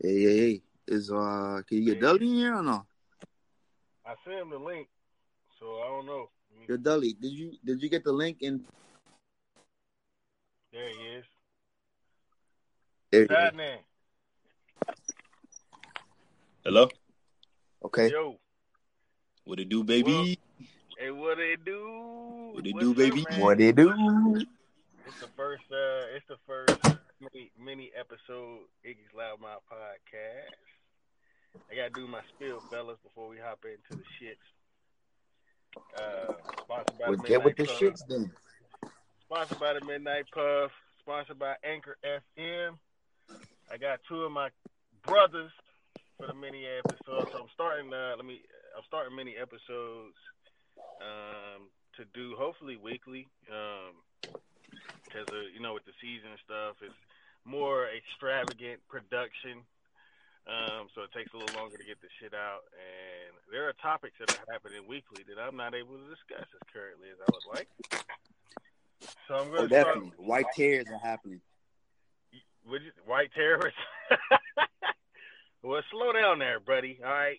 Hey, hey, hey. Is uh can you get Dudley in here or no? I sent him the link, so I don't know. Yo, Dudley, did you did you get the link in There he is. there? What's happening? Hello? Okay. Yo, What it do, baby? hey, what it do? What it What's do, baby? man? What they do? It's the first. Uh, it's the first mini, mini episode Iggy's Loudmouth podcast. I gotta do my spiel, fellas, before we hop into the shits. Uh, sponsored by Well, the get with the Puff. shits then. Sponsored by the Midnight Puff. Sponsored by Anchor FM. I got two of my brothers for the mini episodes. So I'm starting. Uh, let me. I'm starting mini episodes um, to do hopefully weekly. Um, because uh, you know with the season and stuff, it's more extravagant production. Um, so it takes a little longer to get the shit out, and there are topics that are happening weekly that I'm not able to discuss as currently as I would like. So I'm Oh, going to start definitely. White tears are happening. would you, white terrorists. well, slow down there, buddy. All right,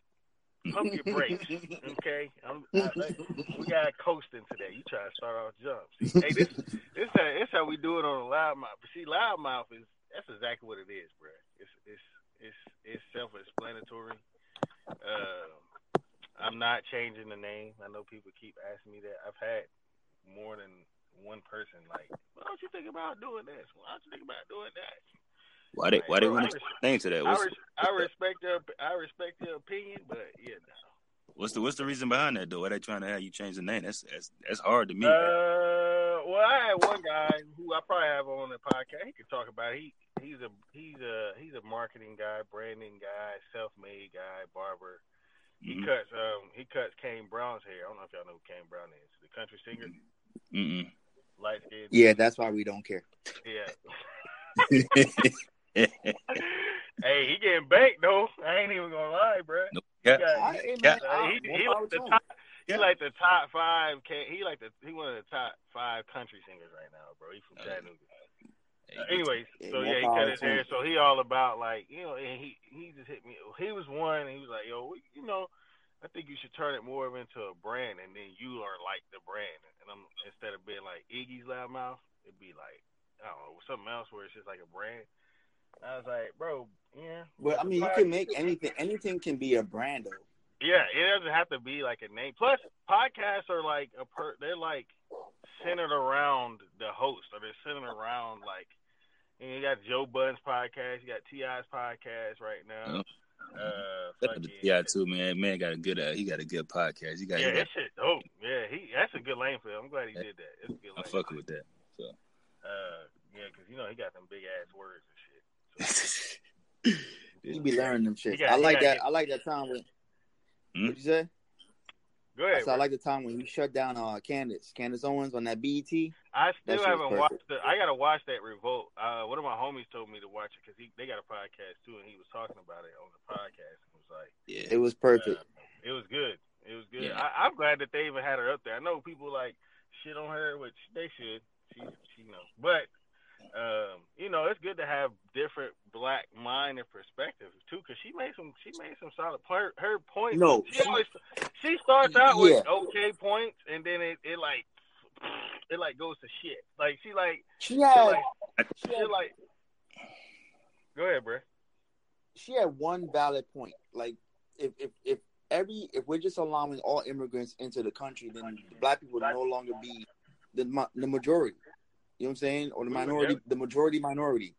pump your brakes. Okay, I'm, I, we got coasting today. You try to start off jump. See, hey, this this how, this how we do it on a loudmouth. But see, loudmouth is that's exactly what it is, bro. It's it's it's it's self-explanatory. Uh, I'm not changing the name. I know people keep asking me that. I've had more than one person like, why don't you think about doing this? Why don't you think about doing that? Why they why they Bro, want to to that? I, What's, res- I respect their I respect their opinion, but yeah, no. what's the what's the reason behind that though? Why they trying to have you change the name? That's that's that's hard to me. Uh, well, I had one guy who I probably have on the podcast. He could talk about. It. He he's a he's a he's a marketing guy, branding guy, self-made guy, barber. He Mhm. cuts um he cuts Kane Brown's hair. I don't know if y'all know who Kane Brown is. The country singer, Mm-mm. light skinned. Yeah, that's why we don't care. Yeah. hey, he getting banked though. I ain't even gonna lie, bro. Nope. He, Yeah. got, I- he, Yeah. man, he, he like the top. He Yeah. like the top five. He like the he one of the top five country singers right now, bro. He from Uh, Chattanooga. Hey, anyways, so yeah, he cut his hair. So he all about like you know, and he he just hit me. He was one, and he was like, yo, you know, I think you should turn it more of into a brand, and then you are like the brand. And I'm instead of being like Iggy's Loudmouth, it'd be like I don't know something else where it's just like a brand. I was like, bro, yeah. But I mean, you can make anything. Anything can be a brand, though. Yeah, it doesn't have to be like a name. Plus, podcasts are like a per. They're like centered around the host, or they're centered around like. You, you got Joe Budden's podcast, you got T.I.'s podcast right now. Uh, Shout out fucking, to T.I. too, man. Man got a good uh, he got a good podcast. He got, yeah, he got that shit dope. Yeah, he that's a good lane for him. I'm glad he did that. It's a good I'm fucking with that. So, uh, yeah, because you know he got them big ass words and shit. You be learning them shit. Got- I like got- that. I like that time when. Hmm? What you say? Go I ahead. said I like the time when you shut down uh Candace, Candace Owens on that E BET. I still haven't watched the. I gotta watch that Revolt. Uh, one of my homies told me to watch it because he they got a podcast too, and he was talking about it on the podcast. It was like yeah. It was perfect. uh, it was good. It was good. Yeah. I, I'm glad that they even had her up there. I know people like shit on her, which they should. She, she you know, but um, you know, it's good to have different black mind and perspectives too, because she made some. She made some solid. Her, her points. No, she, she- always she starts out with okay points, and then it, it like it like goes to shit. Like she like She she had like she she had, like. Go ahead, bro. she had one valid point. Like if if if every if we're just allowing all immigrants into the country, then black people would no longer be the the majority. You know what I'm saying? Or the minority, the majority minority.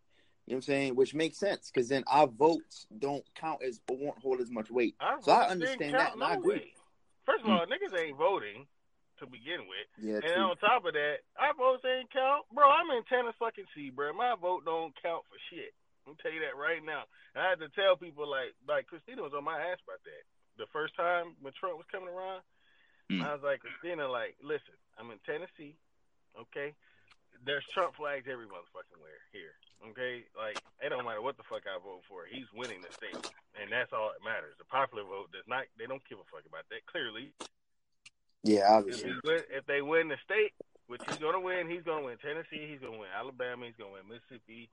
You know what I'm saying? Which makes sense because then our votes don't count as or won't hold as much weight. Our So I understand that, and I no agree. way. First of all, niggas ain't voting to begin with. Yeah, And true. on top of that, our votes ain't count. Bro, I'm in Tennessee bro. My vote don't count for shit. I'm tell you that right now. I had to tell people like like Christina was on my ass about that. The first time when Trump was coming around, Hmm. I was like, Christina, like, listen, I'm in Tennessee, okay? There's Trump flags every motherfucking where here. Okay? Like, it don't matter what the fuck I vote for. He's winning the state. And that's all that matters. The popular vote does not they don't give a fuck about that. Clearly, Yeah, obviously. he win, if they win the state, which he's going to win, he's going to win Tennessee, he's going to win Alabama, he's going to win Mississippi,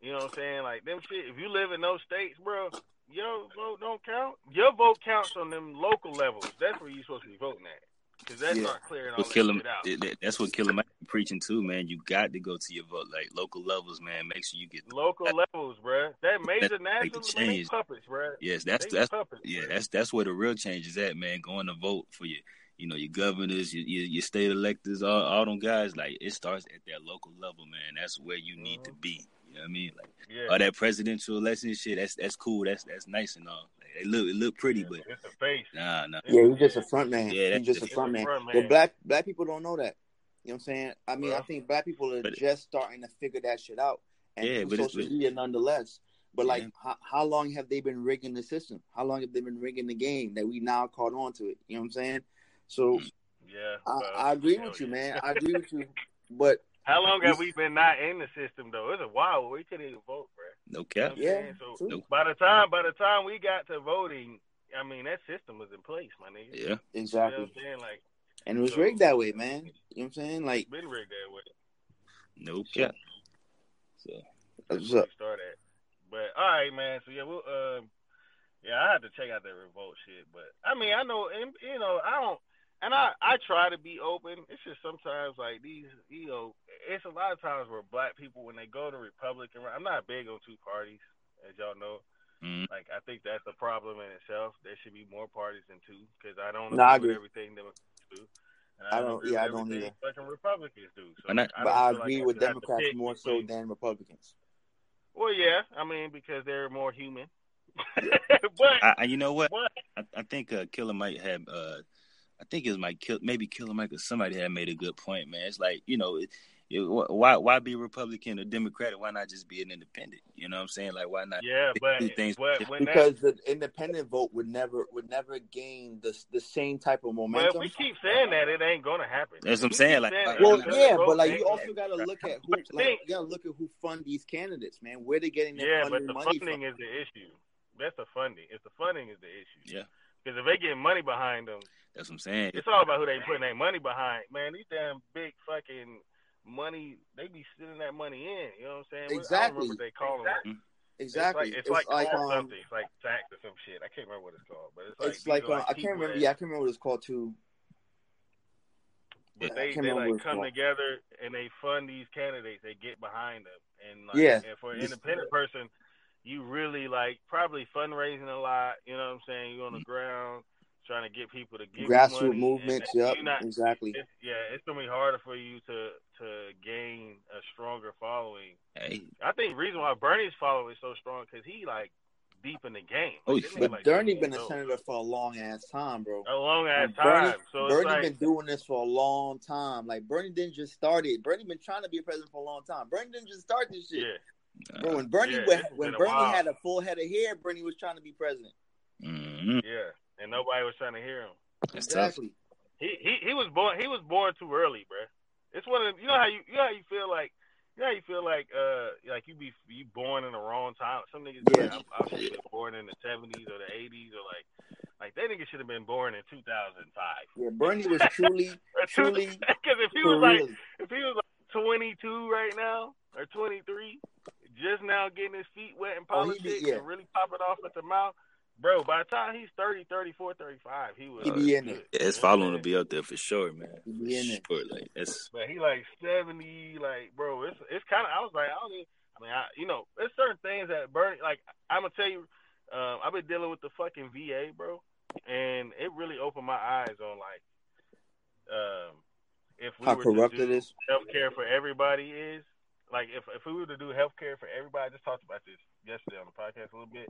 You know what I'm saying? Like them shit. If you live in those states, bro, your vote don't count. Your vote counts on them local levels. That's where you're supposed to be voting at. Cause that's Yeah. not clearing all What that Killer, shit out. that- that- that's what Killer Mike be preaching too, man. You got to go to your vote, like local levels, man. Make sure you get. Local levels, bruh. That major make national man, they change. puppets, bruh. Yes, that's They that's puppets. yeah, bruh. that's that's where the real change is at, man. Going to vote for your, you know, your governors, your your, your state electors, all, all them guys. Like it starts at that local level, man. That's where you need to mm-hmm. be. You know what I mean? Like yeah. all that presidential election shit. That's that's cool. That's that's nice and all. Like, it look it look pretty, Yeah, but it's a face. nah, nah. Yeah, he's just a front man. Yeah, he's just a the- front man. front man. But black black people don't know that. You know what I'm saying? I mean, I think black people are just starting to figure that shit out. And Yeah, through but social media nonetheless. But like Yeah. how, how long have they been rigging the system? How long have they been rigging the game that we now caught on to it? You know what I'm saying? So Yeah. I, well, I agree with you, yeah. man. I agree with you. But How long have we been not in the system though? It's a while. We couldn't even vote, bruh. No You cap. know yeah. So true. Nope. by the time by the time we got to voting, I mean that system was in place, my nigga. Yeah. You know exactly. what I'm saying? Like And it was So- rigged that way, man. You know what I'm saying? Like been rigged that way. No cap. So that's That's what's where up. we started. But all right, man. So yeah, we'll um, yeah, I had to check out that revolt shit. But I mean, I know, and you know, I don't, and I I try to be open. It's just sometimes like these, you know, it's a lot of times where black people when they go to Republican, I'm not big on two parties, as y'all know. mm, Like I think that's a problem in itself. There should be more parties than two because I don't No, I agree with everything Democrats do. And I don't- agree yeah, I don't either. Fucking Republicans do. So And I- I But I feel like agree with should have to Democrats pick more so between- than Republicans. Well, yeah, I mean because they're more human. but I, I, you know what? but I, I think uh, Killer Mike had. Uh, I think it was Mike. Kill, maybe Killer Mike or somebody had made a good point, man. It's like you know, it, it, why why be Republican or Democratic? Why not just be an independent? You know what I'm saying? Like why not? yeah, but do things but when Because the independent vote would never would never gain the the same type of well, momentum. we keep saying that it ain't gonna happen. That's what I'm We saying, keep like, that Well, yeah, but like you also got to look at who, But like you got to look at who fund these candidates, man. Where they getting their Yeah, but the money funding from? is the issue. That's the funding. It's the funding is the issue. Yeah, Because if they get money behind them, that's what I'm saying. it's all about who they putting their money behind. Man, these damn big fucking money, they be sending that money in. You know what I'm saying? I don't Exactly. remember what they call them. Exactly. It's like, it's like, called um, something. It's like tax or some shit. I can't remember what it's called, but it's like it's like, these are uh, I can't remember. that- Yeah, I can't remember what it's called too. But I they, they like come called. together and they fund these candidates. They get behind them, and like, Yeah. and for an independent person, you really like probably fundraising a lot. You know what I'm saying? You're on the ground trying to get people to give you Grassroots money, movements. and Yep. not- exactly. It's, yeah, it's gonna be harder for you to to gain a stronger following. Hey, I think the reason why Bernie's following is so strong because he like deep in the game. Oh, Like, this but But like, Bernie 20 been a years senator for a long ass time, bro. a long ass And Bernie, time. so it's Bernie like, been doing this for a long time. Like Bernie didn't just start it. Bernie been trying to be a president for a long time. Bernie didn't just start this shit. yeah, Bro, when Bernie Yeah, when, when been a Bernie had a full head of hair, Bernie was trying to be president. mm yeah, and nobody was trying to hear him. that's tough. Exactly. He he he was born he was born too early, bruh. It's one of the, you know how you you know how you feel like you know how you feel like uh like you be you born in the wrong time. Some niggas Yeah. like, I'm, I should have been born in the seventies or the eighties or like like that nigga should have been born in two thousand five. Yeah, Bernie was truly, truly Because if he was like real. if he was like twenty two right now or twenty three, just now getting his feet wet in Oh, he be- politics yeah. and really popping off at the mouth. Bro, by the time he's 30, 34, 35, he was He be in good. it. Yeah, his following will be up there for sure, man. He be in For it. Like that's But he like seventy, like bro. It's it's kind of. I was like, I don't even. I mean, I you know, there's certain things that Bernie. Like I'm gonna tell you, um, I've been dealing with the fucking VA, bro, and it really opened my eyes on like, um, if we How were corrupt to it do is. healthcare for everybody is. Like if if we were to do healthcare for everybody, I just talked about this yesterday on the podcast a little bit.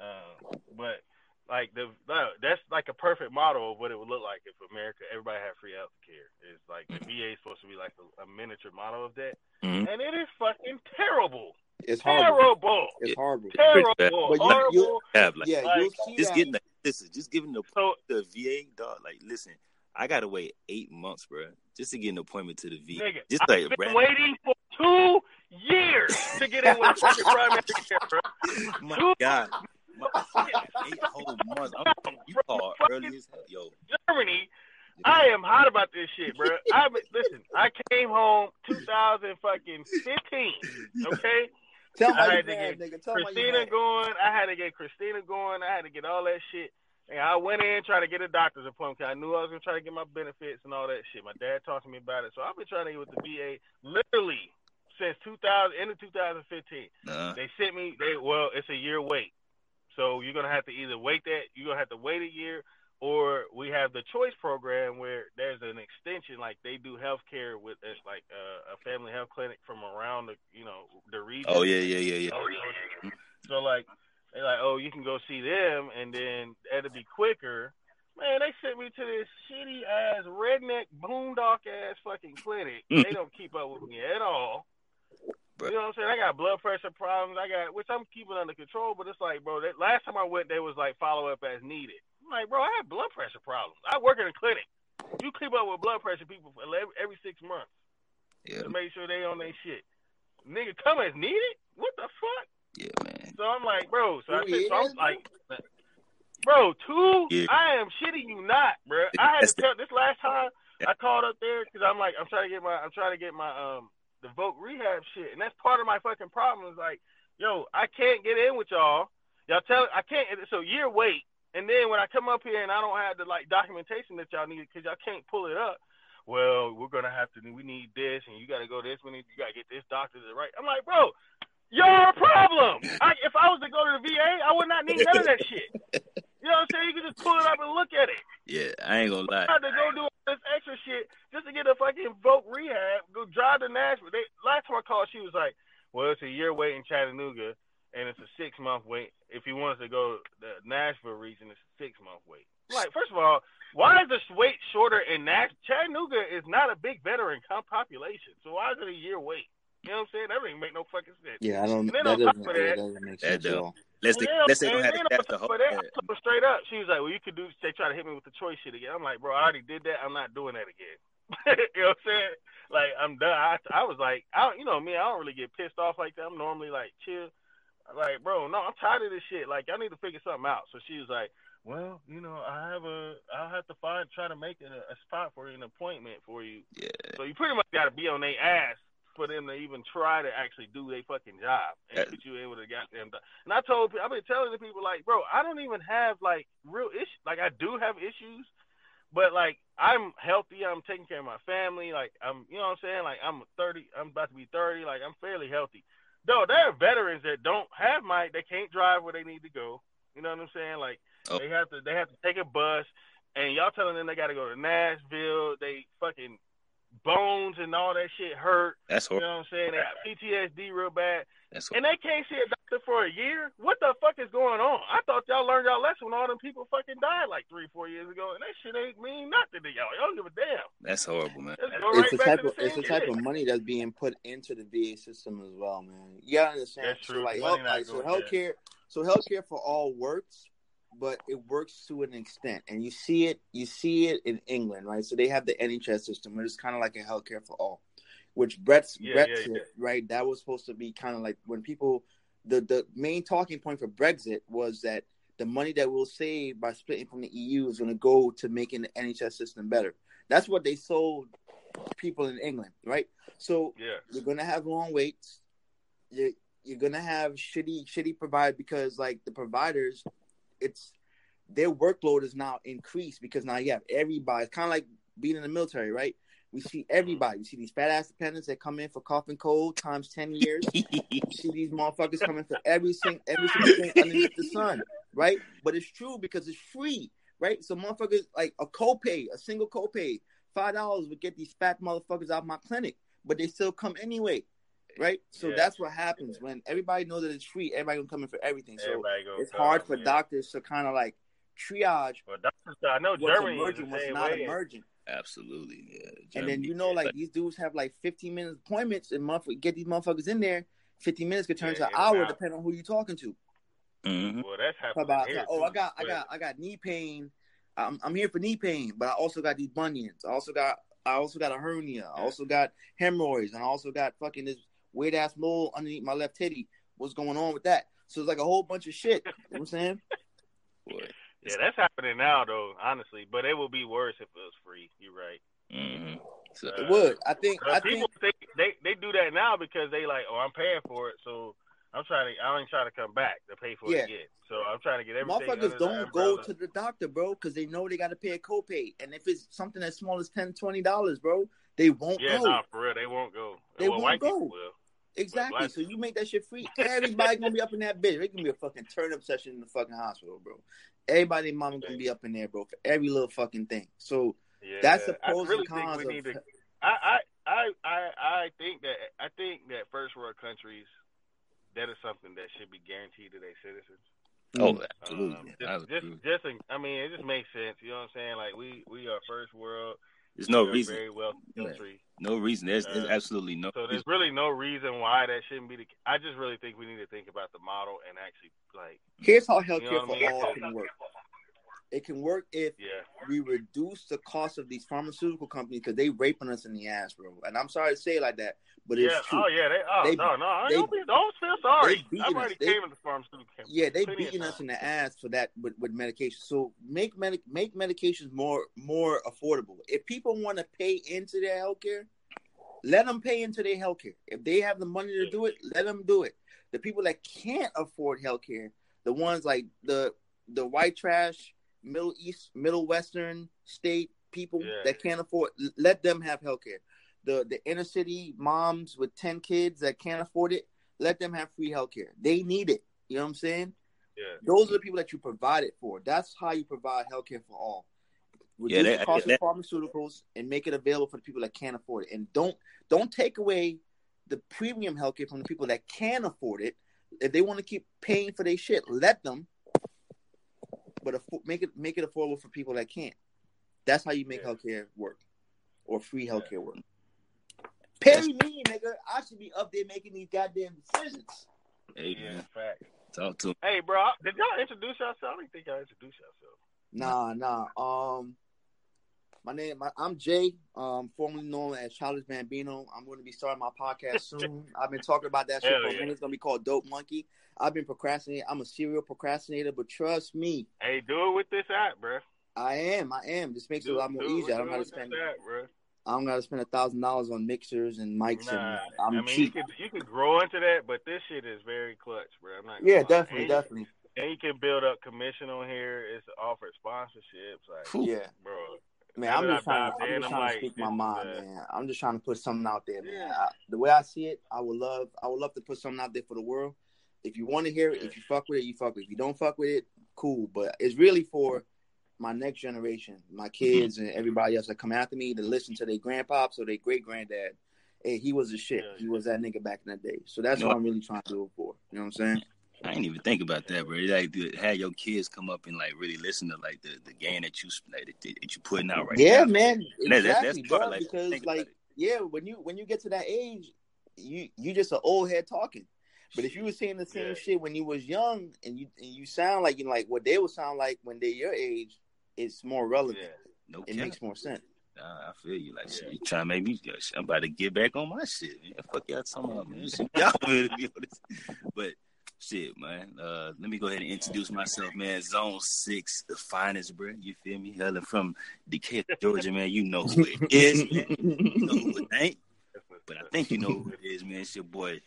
Um, but like the no, that's like a perfect model of what it would look like if America everybody had free health care. It's like the VA is supposed to be like a, a miniature model of that, Mhm. and it is fucking terrible, It's horrible. terrible, It's horrible. terrible, bad. But you- horrible. you- have like Yeah, like, you'll see just that. getting the listen, just giving the so the VA dog. Like listen, I gotta wait eight months, bro, just to get an appointment to the VA. nigga, Just I've like been random- waiting for two years to get in with fucking primary care, bro. My Two- God. My, eight whole months. I'm, you called early as hell. Yo, Germany. I am hot about this shit, bro. I listen. I came home 2015. Okay, Tell I my had to get nigga. Tell Christina going. I had to get Christina going. I had to get all that shit. And I went in trying to get a doctor's appointment because I knew I was gonna try to get my benefits and all that shit. My dad talked to me about it, so I've been trying to get with the VA literally since 2000, end of 2015. Uh, They sent me. They well, it's a year wait, so you're gonna have to either wait that you're gonna have to wait a year, or we have the choice program where there's an extension. Like they do health care with it's like uh, a family health clinic from around the you know the region. oh yeah, yeah, yeah, yeah. Oh, yeah. So like they're like, oh, you can go see them, and then it'll be quicker. Man, they sent me to this shitty ass redneck boondock ass fucking clinic. they don't keep up with me at all. Bruh. You know what I'm saying? I got blood pressure problems. I got which I'm keeping under control, but it's like, bro, that last time I went, they was like follow up as needed. I'm like, bro, I have blood pressure problems. I work in a clinic. You keep up with blood pressure people for every, every six months Yeah, to make sure they on their shit. Nigga, come as needed? What the fuck? yeah, man. So I'm like, bro. So I said, so I'm like, bro, two. Yeah. I am shitting you not, bro. I had That's to tell this last time I called up there because I'm like, I'm trying to get my, I'm trying to get my um the voc rehab shit, and that's part of my fucking problem. Is like, yo, I can't get in with y'all. Y'all tell I can't. So year wait, and then when I come up here and I don't have the like documentation that y'all need because y'all can't pull it up. Well, we're gonna have to. We need this, and you got to go this. We need. You got to get this doctor to right. I'm like, bro, you're a problem. I, if I was to go to the VA, I would not need none of that shit. You know what I'm saying? You can just pull it up and look at it. Yeah, I ain't gonna lie. I had to go do all this extra shit just to get a fucking voc rehab. Go drive to Nashville. They, last time I called, she was like, "Well, it's a year wait in Chattanooga, and it's a six month wait. If you want us to go the Nashville region, it's a six month wait." Like, first of all, why is the wait shorter in Nash? Chattanooga is not a big veteran population, so why is it a year wait? You know what I'm saying? That doesn't make no fucking sense. Yeah, I don't. And then That on top doesn't, of that that- doesn't make That sense at all. Let's And say, then- let's say and don't have to on staff the top whole. of that, I told her straight up. She was like, "Well, you could do." They try to hit me with the choice shit again. I'm like, bro, I already did that. I'm not doing that again. you know what I'm saying? Like, I'm done. I, I was like, I, don't- you know me, I don't really get pissed off like that. I'm normally like chill. Like, bro, no, I'm tired of this shit. Like, I need to figure something out. So she was like, well, you know, I have a, I'll have to find, try to make a, a spot for you, an appointment for you. Yeah, So you pretty much got to be on their ass for them to even try to actually do their fucking job and put you in with a goddamn. doc- And I told, I've been telling the people like, bro, I don't even have like real issues. Like I do have issues, but like I'm healthy. I'm taking care of my family. Like I'm, you know what I'm saying? Like I'm 30. I'm about to be 30. Like I'm fairly healthy. Though there are veterans that don't have my, they can't drive where they need to go. You know what I'm saying? Like Oh. they have to, they have to take a bus, and y'all telling them they got to go to Nashville. They fucking bones and all that shit hurt. that's horrible. You know what I'm saying? They got PTSD real bad, That's and they can't see a doctor for a year. What the fuck is going on? I thought y'all learned y'all lesson when all them people fucking died like three, four years ago, and that shit ain't mean nothing to y'all. Y'all don't give a damn. that's horrible, man. Just It's right the type of the it's the type of money that's being put into the VA system as well, man. You gotta understand. That's true. So like, Money health, like so going healthcare, so healthcare for all works, but it works to an extent, and you see it. You see it in England, right? So they have the NHS system, which is kind of like a healthcare for all, which Brexit Yeah, Brexit, yeah, yeah. right? That was supposed to be kind of like when people. The the main talking point for Brexit was that the money that we'll save by splitting from the EU is going to go to making the NHS system better. That's what they sold people in England, right? So Yeah. you're gonna have long waits. You're you're gonna have shitty shitty provide because like the providers, it's their workload is now increased because now you have everybody. It's kind of like being in the military, right? We see mm-hmm. everybody. We see these fat ass dependents that come in for cough and cold times ten years. You see these motherfuckers coming for every single every single thing underneath the sun, right? But it's true because it's free, right? So motherfuckers like a copay, a single copay, five dollars would get these fat motherfuckers out of my clinic, but they still come anyway, right? So Yeah. that's what happens when everybody knows that it's free. Everybody gonna come in for everything. So Everybody go. it's hard for yeah. doctors to kind of like triage Well, doctors, I know what's Germany is emerging, what's not way. emerging. Absolutely, yeah. And then you know, like but- these dudes have like 15 minute appointments, and motherfucker get these motherfuckers in there. 15 minutes could turn Yeah, to an hour, out. depending on who you're talking to. Mhm. Well, that's happening About here. oh, I too. got, I got, I got knee pain. I'm, I'm here for knee pain, but I also got these bunions. I also got, I also got a hernia. I also got hemorrhoids, and I also got fucking this weird ass mole underneath my left titty. What's going on with that? So it's like a whole bunch of shit. You know what I'm saying? Boy. Yeah, that's happening now, though. Honestly, but it would be worse if it was free. You're right. Mhm. So, Uh, It would. I think. I people think. think they they do that now because they like, oh, I'm paying for it, so I'm trying to. I ain't trying to come back to pay for Yeah. it again. So I'm trying to get everything. Motherfuckers under don't go to the doctor, bro, because they know they got to pay a copay. And if it's something as small as 10 dollars, bro, they won't Yeah, go. nah, for real, they won't go. They well, won't white go. Exactly. So you make that shit free. Everybody gonna be up in that bitch. It can be a fucking turn up session in the fucking hospital, bro. Everybody, mama gonna be up in there, bro, for every little fucking thing. So Yeah, that's the pros really and cons of to. I, I, I, I, I think that I think that first world countries that is something that should be guaranteed to their citizens. Oh, Mm. absolutely. Um, just, would just, just, I mean, it just makes sense. You know what I'm saying? Like we, we are first world. There's no we're reason. Very wealthy Yeah. No reason. There's, there's Uh, absolutely no. So there's really no reason why that shouldn't be the. I just really think we need to think about the model and actually like, Here's how healthcare You know for I mean? all can work. It can work if yeah, we reduce the cost of these pharmaceutical companies because they raping us in the ass, bro. And I'm sorry to say it like that, but it's yeah. true. Oh yeah, they. Oh They- no, no. I they- don't, be, don't feel sorry. I've us. already They- came into pharmaceutical. Yeah, they beating us in the ass for that with, with medication. So make medic make medications more more affordable. If people want to pay into their healthcare, let them pay into their healthcare. If they have the money to do it, let them do it. The people that can't afford healthcare, the ones like the the white trash, middle east, middle western state people Yeah. that can't afford, let them have healthcare. The the inner city moms with ten kids that can't afford it, let them have free healthcare. They need it. You know what I'm saying? Yeah. Those are the people that you provide it for. That's how you provide healthcare for all. Reduce Yeah, the cost that- of pharmaceuticals and make it available for the people that can't afford it. And don't don't take away the premium healthcare from the people that can afford it. If they want to keep paying for their shit, let them. But affo- make it make it affordable for people that can't. That's how you make Yeah. healthcare work, or free healthcare work. Pay me, nigga. I should be up there making these goddamn decisions. Hey, Yeah, man, fact. talk to him. Hey, bro, did y'all introduce yourself? I don't think y'all introduced yourself. Nah, nah. Um, my name, my, I'm Jay, um, formerly known as Childish Bambino. I'm going to be starting my podcast soon. I've been talking about that shit Hell for a yeah. minute. It's going to be called Dope Monkey. I've been procrastinating. I'm a serial procrastinator, but trust me, Hey, do it with this app, bro. I am. I am. This makes it a lot more do easier. I don't do it got to spend. this app, bro. I don't got to spend a thousand dollars on mixers and mics, Nah, and I'm I mean, cheap. you could you could grow into that, but this shit is very clutch, bro. I'm not. Gonna Yeah, lie. definitely, and, definitely. And you can build up commission on here. It's offered sponsorships, like, Yeah, bro. man. I'm just trying. dived I'm just I'm trying like, to speak my mind, uh, man. I'm just trying to put something out there, man. Yeah. I, the way I see it, I would love. I would love to put something out there for the world. If you want to hear it, Yeah. if you fuck with it, you fuck with it. If you don't fuck with it, cool. But it's really for my next generation, my mhm. kids, and everybody else that come after me to listen to their grandpops or their great granddad. Hey, he was a shit. Yeah. He was that nigga back in the day. So that's You know what I'm really trying to do it for. You know what I'm saying? I ain't even think about that, bro. Like to have your kids come up and like really listen to like the, the game that you like, that, that you putting out right now. yeah, now. man. And that- that's- Exactly, part, bro. like, because like, it. yeah, when you when you get to that age, you you just an old head talking. But if you were saying the same Yeah. shit when you was young and you and you sound like you know, like what they would sound like when they're your age, it's more relevant. Yeah. no It cap. makes more sense. Nah, I feel you. Like, shit, you trying to make me? I'm about to get back on my shit, man. Fuck y'all talking about, man. Y'all to be on. But shit, man. Uh, let me go ahead and introduce myself, man. Zone Six, the finest, bro. You feel me? Hailing from Decatur, Georgia, man. You know who it is, man. You know who it ain't. But I think you know who it is, man. It's your boy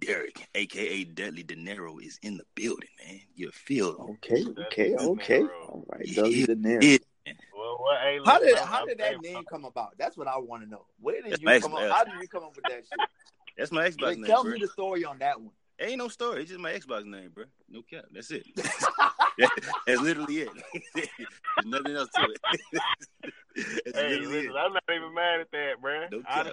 Derek, aka Dudley Dinero, is in the building, man. You feel Okay, okay, okay. Nero. All right, Yeah, Dudley Dinero. Well, well, hey, How did I'm- how I'm- did hey, that name come about? That's what I want to know. Where did That's you come up? How did you come up with that shit? That's my Xbox Like, name, tell bro. me the story on that one. Ain't no story. It's just my Xbox name, bro. No cap. That's it. That's literally it. There's nothing else to it. Hey, listen, it. I'm not even mad at that, bro. No cap.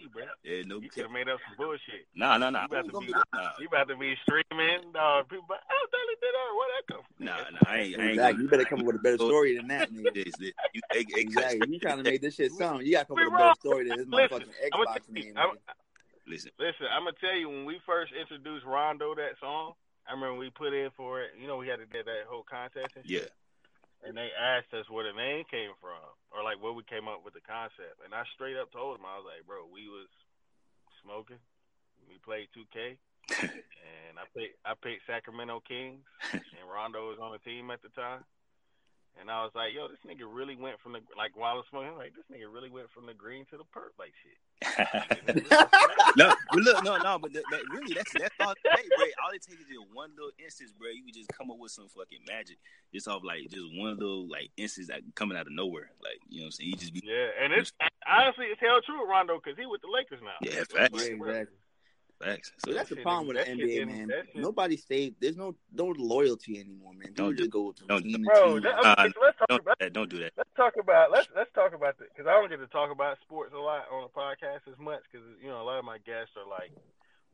Honesty is the key, bro. Yeah, no You could have made up some bullshit. Nah, nah, nah. You about to be, nah, you about to be streaming. Uh, people, like, oh, Dudley did that. Where that come from? nah, nah. I ain't. I ain't Exactly. You better come up with a better story than that, nigga. This, this, you, hey, hey, Exactly. You trying to make this shit sound. You got to come up with a better story than this motherfucking Xbox name. Nigga. Listen, Listen, I'm gonna tell you when we first introduced Rondo that song. I remember we put in for it. You know, we had to get that whole contest and shit. yeah. And they asked us where the name came from, or like where we came up with the concept. And I straight up told them, I was like, bro, we was smoking. We played 2K, and I picked I picked Sacramento Kings, and Rondo was on the team at the time. And I was like, yo, this nigga really went from the like while I was smoking, like this nigga really went from the green to the perp like shit. no, but look, no, no, but that, that really, that's that's all. Hey, bro, all it takes is just one little instance, bro. You can just come up with some fucking magic, just off like just one little like instance that coming out of nowhere, like you know what I'm saying. You just be yeah, and it's honestly it's hell true Rondo because he with the Lakers now. Yeah, facts. Yeah, exactly. Facts. So So that's the problem with the is- that shit NBA, man. that shit- Nobody stays. There's no no loyalty anymore, man. People Don't just go to don't- team Bro, team. that, Uh, okay, so let's talk don't do about that. Don't do that. let's talk about let's let's talk about the because I don't get to talk about sports a lot on the podcast as much because you know a lot of my guests are like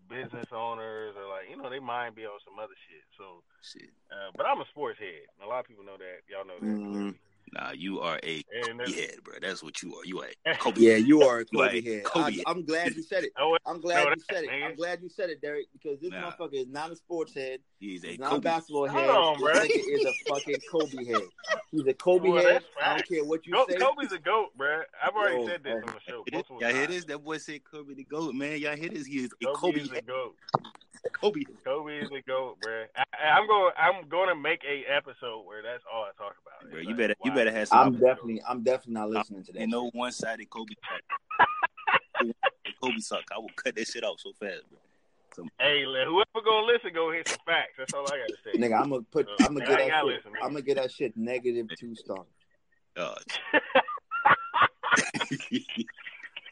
business owners or like you know they mind be on some other shit. So, Shit. uh, but I'm a sports head. A lot of people know that. Y'all know that. Mhm. Nah, you are a Kobe head, bro. That's what you are. You are a Kobe. Yeah, you are a Kobe Like, head. Kobe. I, am glad you said it. I'm glad No, you said it. I'm glad you said it, Derek, because this Nah. motherfucker is not a sports head. He's a He's not a Kobe. basketball Hold head. on, this bruh. is a fucking Kobe head. He's a Kobe Well, head. that's I don't care what you Go, say. Kobe's a goat, bro. I've already Yo, said this uh, on the show. Y'all hear this? That boy said Kobe the goat, man. Y'all hear this? He is a Kobe, Kobe. is a goat. Kobe. Kobe is a goat, bro. I, I'm going. I'm going to make a episode where that's all I talk about. Bro, It's you like, better you better have some. I'm definitely, I'm definitely not listening to that. Ain't no one sided Kobe talk. Kobe suck. I will cut that shit out so fast, bro. Hey, let- whoever gonna listen, go hit some facts. That's all I gotta say. Nigga, I'm gonna put, Uh, I'm gonna get that shit. listen. I'm gonna get that shit negative two stars. Uh, Yo,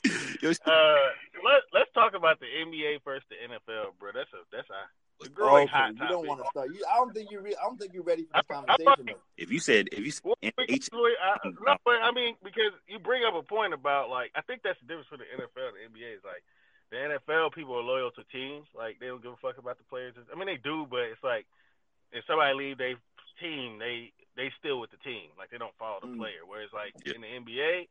uh, let Let's talk about the NBA first, the NFL, bro. That's a that's a the Oh, growing okay, hot you don't want to start. You, I don't think you. Re- I don't think you're ready for this I- I- conversation. if you said if you said Well, H, I, no, but I mean, because you bring up a point about like, I think that's the difference between the NFL and the NBA. Is like the NFL people are loyal to teams, like they don't give a fuck about the players. I mean, they do, but it's like if somebody leave their team, they they still with the team, like they don't follow the Mm. player. Whereas like Yeah. in the NBA, it-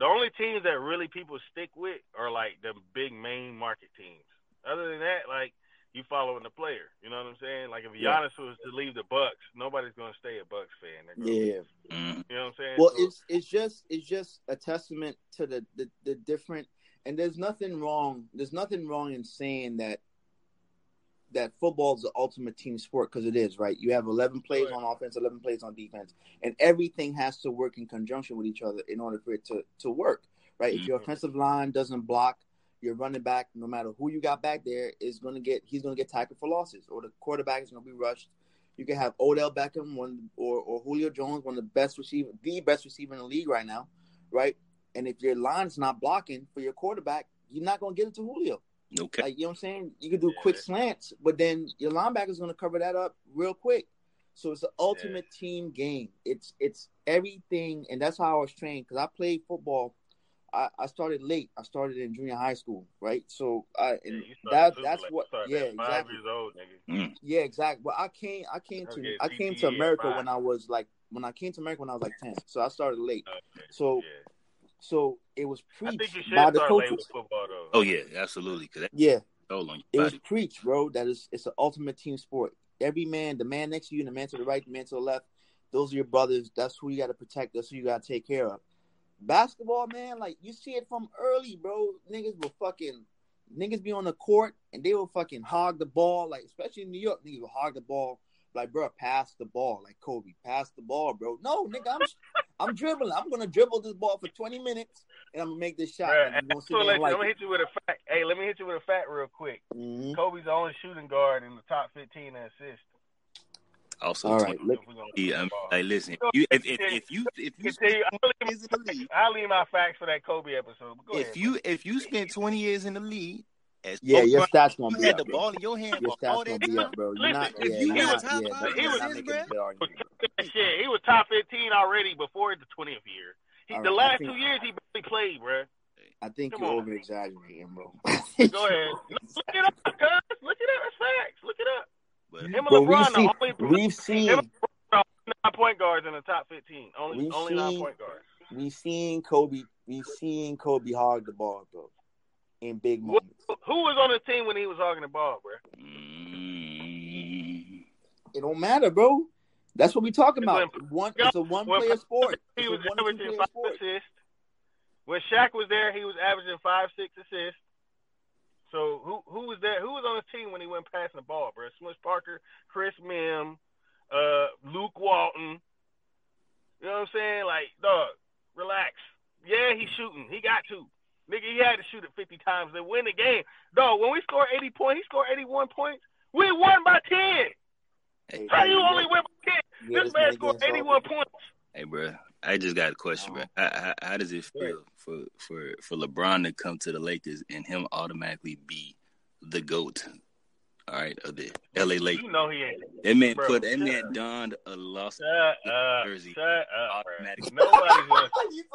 the only teams that really people stick with are like the big main market teams. Other than that, like you following the player. You know what I'm saying? Like if Yeah. Giannis was to leave the Bucks, nobody's gonna stay a Bucks fan. Yeah. mm, you know what I'm saying? Well, So- it's it's just it's just a testament to the, the the different. And there's nothing wrong. There's nothing wrong in saying that that football is the ultimate team sport because it is, right? You have 11 plays Right. on offense, 11 plays on defense, and everything has to work in conjunction with each other in order for it to to work, right? If your Mhm. offensive line doesn't block, your running back, no matter who you got back there, is going to get he's going to get tackled for losses, or the quarterback is going to be rushed. You can have Odell Beckham, one or or Julio Jones, one of the best receiver, the best receiver in the league right now, right? And if your line's not blocking for your quarterback, you're not going to get it to Julio. Okay. Like you know what I'm saying? You can do Yeah. quick slants, but then your linebacker's gonna cover that up real quick. So it's the ultimate team game. It's it's everything, and that's how I was trained because I played football. I, I started late. I started in junior high school, right? So I and started that that's late. what yeah five exactly years old, nigga. Mm. yeah exactly. But I came I came to I came to America when I was like when I came to America when I was like ten. So I started late. Okay. So yeah. So it was I think you preached by the coaches. football. Oh yeah, absolutely. Yeah, toll on It was preached, bro. That is it's an ultimate team sport. Every man, the man next to you, and the man to the right, the man to the left, those are your brothers. That's who you got to protect. That's who you got to take care of. Basketball, man, like you see it from early, bro. Niggas will fucking niggas be on the court and they will fucking hog the ball, like especially in New York, niggas will hog the ball. Like, bro, pass the ball, like Kobe, pass the ball, bro. No, nigga, I'm I'm dribbling. I'm gonna dribble this ball for 20 minutes and I'm gonna make this shot. Bruh, and you gonna sit so let and you, like hit you with a fact. Hey, let me hit you with a fact real quick. it. Mhm. Kobe's the only shooting guard in the top 15 in assists. Also, All too, right, look, If we gonna yeah, I'm, like listen, you if if, if you if you spend I'll leave, 20 years in the I'll leave my facts for that Kobe episode. Go if ahead. you if you spend 20 years in the league, as yeah, your stats gonna you be had up, the bro. ball in your hand Your for all stats gonna that be time. up, bro. You're not. Listen, Yeah, if you you're had not. top Yeah, five that's, he you're was not in, making bruh. a good argument. bro. Shit, he was top 15 already before the 20th year. He, All the right, I last think- two years he barely played, bro. I think Come you're on. over exaggerating, bro. Go ahead. No, look it up, cuz. Look it up. It's facts. Look it up. But Him and Bro, we've LeBron, seen, the only we've seen, him and nine point guards in the top 15. Only, We've only nine seen- point guards. we've seen Kobe, we've seen Kobe hog the ball, bro, in big moments. Who was on the team when he was hogging the ball, bro? It don't matter, bro. That's what we talking about. When- One, it's a one-player sport. He was one averaging five sport. assists. When Shaq was there, he was averaging five, six assists. So who who was there? Who was on the team when he went passing the ball, bro? Smush Parker, Chris Mihm, uh, Luke Walton. You know what I'm saying? Like, dog, relax. Yeah, he's shooting. He got to. Nigga, he had to shoot it 50 times to win the game. Dog, when we scored 80 points, he scored 81 points. We won by 10. Hey, How hey, you yeah. only win by 10? Yeah, this this man man scored 81 points. Hey, bro, I just got a question, bro. How, how, how does it feel for, for for LeBron to come to the Lakers and him automatically be the goat? All right, of the LA Lakers. You know he ain't. That man Bro, put that shut man up. donned a loss. Shut up. Jersey. Shut up, bro. Automatic. Nobody's gonna.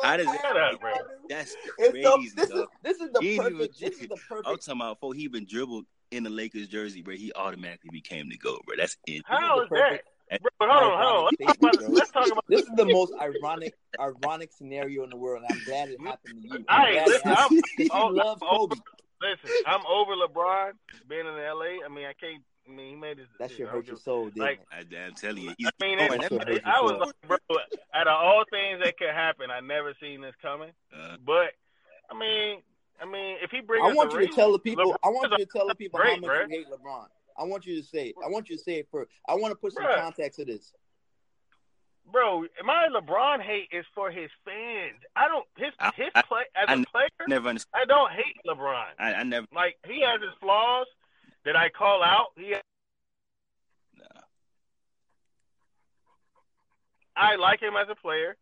How does it- up, bro. That's It's crazy, the, this, is, dog. this is the He perfect. even- This is the I'm talking about before he even dribbled in the Lakers jersey, bro. He automatically became the goat, bro. That's it. How is that? perfect- Bro, hold on, hold on. Let's talk about, let's talk about This is the most ironic, ironic scenario in the world, and I'm glad it happened to you. I'm glad it listen, happened I'm- because oh, you love oh, Kobe. Listen, I'm over LeBron being in LA. I mean, I can't. I mean, he made his. That decision. shit hurt your soul, didn't Like. I, I'm telling you, he's I mean, oh, it, that shit man- hurt I was yourself. like, bro, out of all things that could happen, I never seen this coming. uh, But I mean, I mean, if he brings, I want you ring, to tell the people. LeBron I want you to tell the people great, how much bruh. you hate LeBron. I want you to say it. I want you to say it first. I want to put some Bruh. context to this. Bro, my LeBron hate is for his fans. I don't his I- his play as I a player. never understood. I don't hate LeBron. I, I never. Like he has his flaws that I call out. He, Nah. I like him as a player.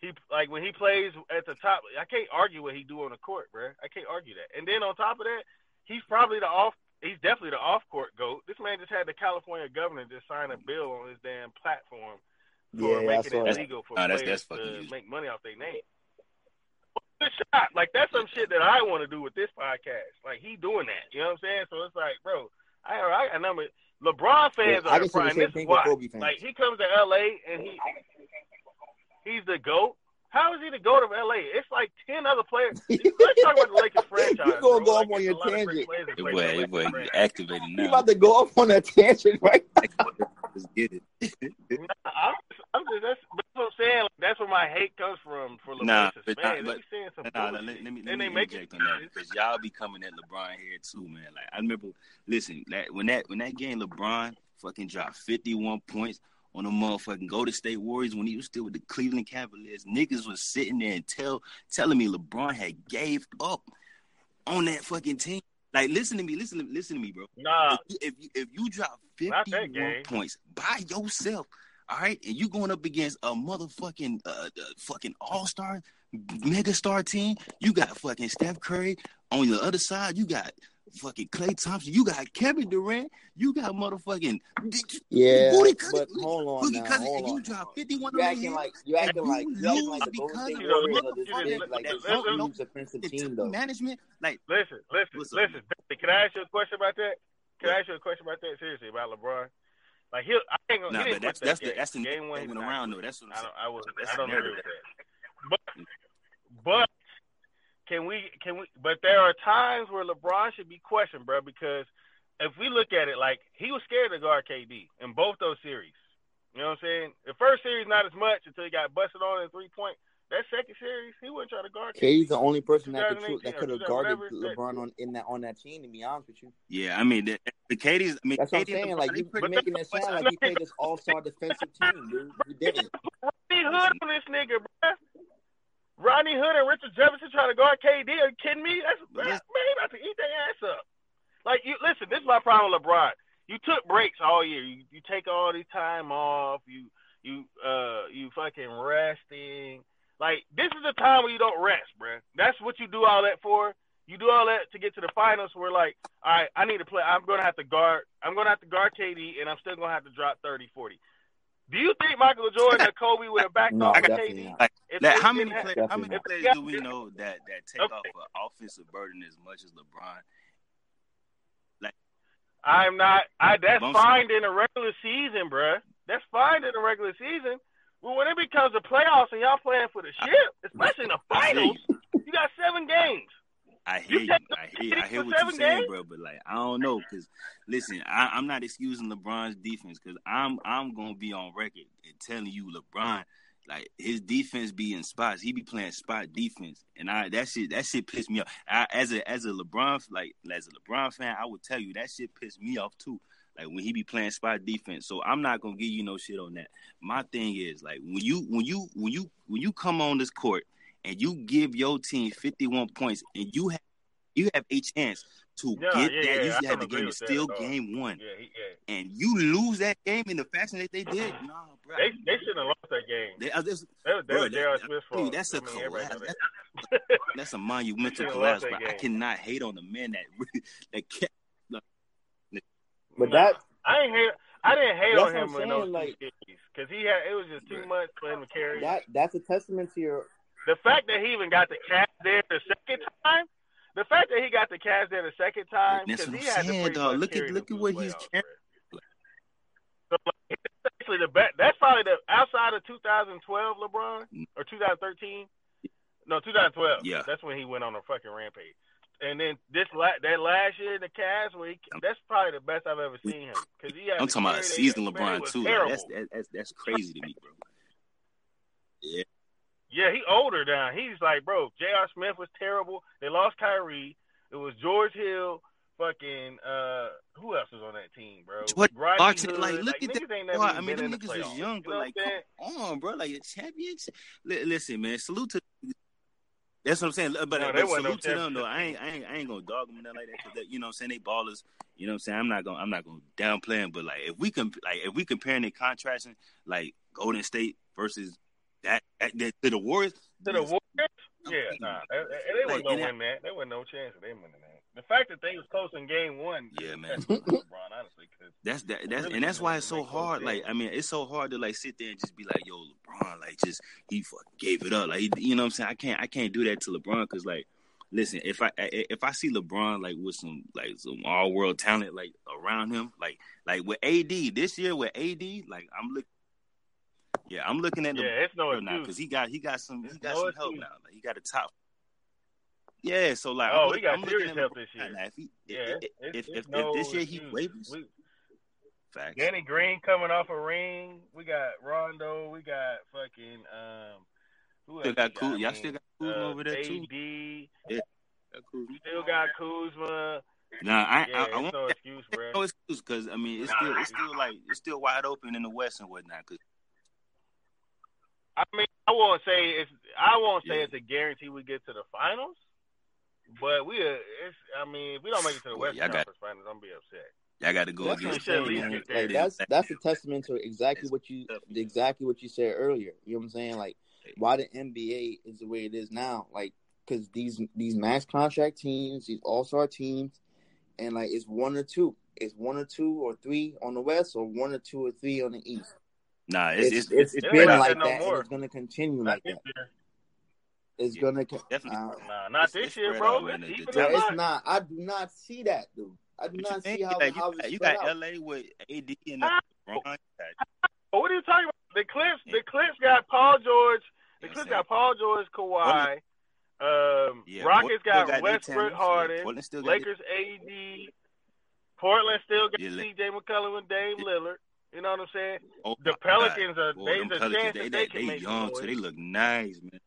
He like when he plays at the top. I can't argue what he do on the court, bro. I can't argue that. And then on top of that, he's probably the off. He's definitely the off court goat. This man just had the California governor just sign a bill on his damn platform for Yeah, I making it that. illegal for Nah, that's- players that's fucking to useless. make money off their name. Good shot. Like that's some shit that I want to do with this podcast. Like he doing that. You know what I'm saying? So it's like, bro, I I got number. LeBron fans Yeah, are can the prime. This is why. Like he comes to LA and he he's the goat. How is he the goat of LA? It's like ten other players. Let's talk about the Lakers franchise. You gonna bro. go Like, on your a lot of great tangent. players that Hey, play boy, for the hey, Lakers boy, franchise. activated You about to go off on that tangent, right? Let's get it. I'm, I'm just, that's, that's what I'm saying. Like, that's where my hate comes from for LeBron. Nah, but- fans. but- saying some Nah, nah, let, let me let me interject it- on that because y'all be coming at LeBron here too, man. Like I remember, listen, that when that when that game LeBron fucking dropped fifty one points on the motherfucking Golden State Warriors when he was still with the Cleveland Cavaliers, niggas was sitting there and tell telling me LeBron had gave up on that fucking team. Like listen to me, listen to listen to me, bro. Nah, if you if you, if you drop 51 points by yourself, all right, and you going up against a motherfucking uh, uh fucking all star mega star team, you got fucking Steph Curry on the other side, you got fucking Klay Thompson, you got Kevin Durant, you got motherfucking Yeah, Boogie Cousins- but hold on Boogie now, Cousins, hold and you on. drop 51 You on acting like you acting like you you acting like the Golden because State of- Warriors are this you know, big, like look- this look- defensive team though. management, like listen, listen, listen. Can I ask you a question about that? Can I ask you a question about that? Seriously, about LeBron? Like he, I ain't gonna. nah, but that's that's that the game. that's the game one. went around though. That's what I'm I saying. don't, I was, That's I don't agree with that. But, but can we, can we? But there are times where LeBron should be questioned, bro, because if we look at it, like he was scared to guard KD in both those series. You know what I'm saying? The first series not as much until he got busted on in three point. That second series, he wouldn't try to guard KD's the only person that could 2018 that could have guarded LeBron on in that on that team. To be honest with you, Yeah, I mean the, the KD's. I mean, that's what I'm saying. Like you pretty- making it sound like he played this all star defensive team, dude. He didn't. Rodney Hood on this nigga, bro. Rodney Hood and Richard Jefferson trying to guard KD. Are you kidding me? That's man, Yes. he about to eat their ass up. Like you listen, this is my problem with LeBron. You took breaks all year. You you take all this time off. You you uh you fucking resting. Like this is the time where you don't rest, bro. That's what you do all that for. You do all that to get to the finals. Where like, all right, I need to play. I'm gonna have to guard. I'm gonna have to guard KD, and I'm still gonna have to drop 30, 40. Do you think Michael Jordan or Kobe would have backed No, off definitely KD? not. Like, like, how many play, how many Definitely players do we know that that take Okay. off an offensive burden as much as LeBron? Like, I'm not. I that's fine in the regular season, bruh. That's fine in the regular season. But when it becomes the playoffs and y'all playing for the ship, especially in the finals, you. you got seven games. I hear You. I hear. I hear what you're saying, bro. But like, I don't know, cause listen, I, I'm not excusing LeBron's defense, cause I'm I'm gonna be on record and telling you, LeBron, like his defense be in spots. He be playing spot defense, and I that shit that shit pissed me off. I, as a as a LeBron like as a LeBron fan, I would tell you that shit pissed me off too. Like when he be playing spot defense. So I'm not gonna give you no shit on that. My thing is like when you when you when you when you come on this court and you give your team 51 points and you have you have a chance to Yeah, get yeah, that. yeah, You I have the game. It's that still at game one, Yeah, he, yeah. and you lose that game in the fashion that they did. Nah, bro. They they shouldn't have lost that game. They, uh, this, That was, that bro, was that- that- dude, that's a mean, collapse. That's, that's a monumental collapse. But I cannot hate on the man that that kept. But Nah, that I ain't hate. I didn't hate on him I'm in those saying, like- because he had it was just too much for him to carry. that that's a testament to your The fact that he even got the cast there the second time, the fact that he got the cast there the second time, because he had to saying, pretty dog. Look at- look at what he's carrying. So like, actually the best. That's probably the outside of 2012 LeBron or 2013. No, 2012. Yeah. that's when he went on a fucking rampage. And then this la- that last year, in the Cavs, where he, that's probably the best I've ever seen him because he. I'm talking about a season LeBron too. Like, that's that's that's crazy to me, bro. Yeah, Yeah, he older now. He's like, bro, J.R. Smith was terrible. They lost Kyrie. It was George Hill, fucking uh who else was on that team, bro? Jordan Rodney Clarkson, Hood. like, look at niggas ain't never I mean, them the niggas is playoffs. young, You but know like, what come on, bro. Like a championship. Li- listen, man. Salute to. That's what I'm saying. But, No, but no salute to them though. I ain't, I ain't, I ain't gonna dog them nothing like that. 'cause that, you know what I'm saying? They ballers. You know what I'm saying? I'm not gonna, I'm not gonna downplay them. But like, if we can, like, if we comparing and contrasting, like Golden State versus that, that, that to the Warriors. To the Warriors? Yeah, nah. They, they, they Like, wasn't gonna win that. They wasn't no chance of them winning. The fact that they was close in game one, Yeah, man. that's LeBron, honestly, That's that. That's Really and that's why it's so hard. Like I mean, it's so hard to like sit there and just be like, "Yo, LeBron, like just he fuck gave it up." Like he, you know what I'm saying? I can't I can't do that to LeBron because like, listen, if I if I see LeBron like with some like some all world talent like around him, like like with AD this year with AD, like I'm looking. Yeah, I'm looking at the yeah, it's no now because he got he got some he got no some help now. Like he got a top. Yeah, so like, Oh, I'm he got I'm serious at help this year. now. If he, Yeah, if, it's, if, it's, if, it's if this year he We, facts. Danny Green coming off a ring. We got Rondo. We got fucking um. Who Still else got y'all still got Kuzma uh, over there, too? AD. Got Kuzma. Still got Kuzma. Nah, I Yeah, I, I want no excuse, bro. no excuse because I mean it's Nah. still it's still like it's still wide open in the West and whatnot. Cause I mean, I won't say it's. I won't say Yeah. it's a guarantee we get to the finals, but we. uh, It's. I mean, if we don't make it to the Well, Western y'all got- Conference Finals, I'm gonna be upset. y'all got to go That's what against. should at saying, least man. get there. Like that's that's a testament to exactly what you exactly what you said earlier. You know what I'm saying? Like why the NBA is the way it is now. Like because these these max contract teams, these all star teams, and like it's one or two. It's one or two or three on the West, or one or two or three on the East. Nah, it's It's it's, it's, it's, It been like like that no that, and it's gonna continue like that. Year. It's Yeah, gonna. con- definitely. Uh, Nah, not this year, bro. out, man. It's The- even the- bro, that it's not. I do not see that, dude. I do what not see how Like, how you, got, you got out. LA with AD and. LeBron. You what are you talking about? The Clips, the Clips got Paul George. The Clips got Paul George, Kawhi. Um, Yeah, Rockets got got Westbrook, Harden. Portland still got Lakers, AD. Portland still got Yeah, La- C.J. McCollum and Dame Yeah. Lillard. You know what I'm saying? Oh, The Pelicans God. are- Boy, there's them a Pelicans, chance they, that they, they they young, noise. so they look nice, man.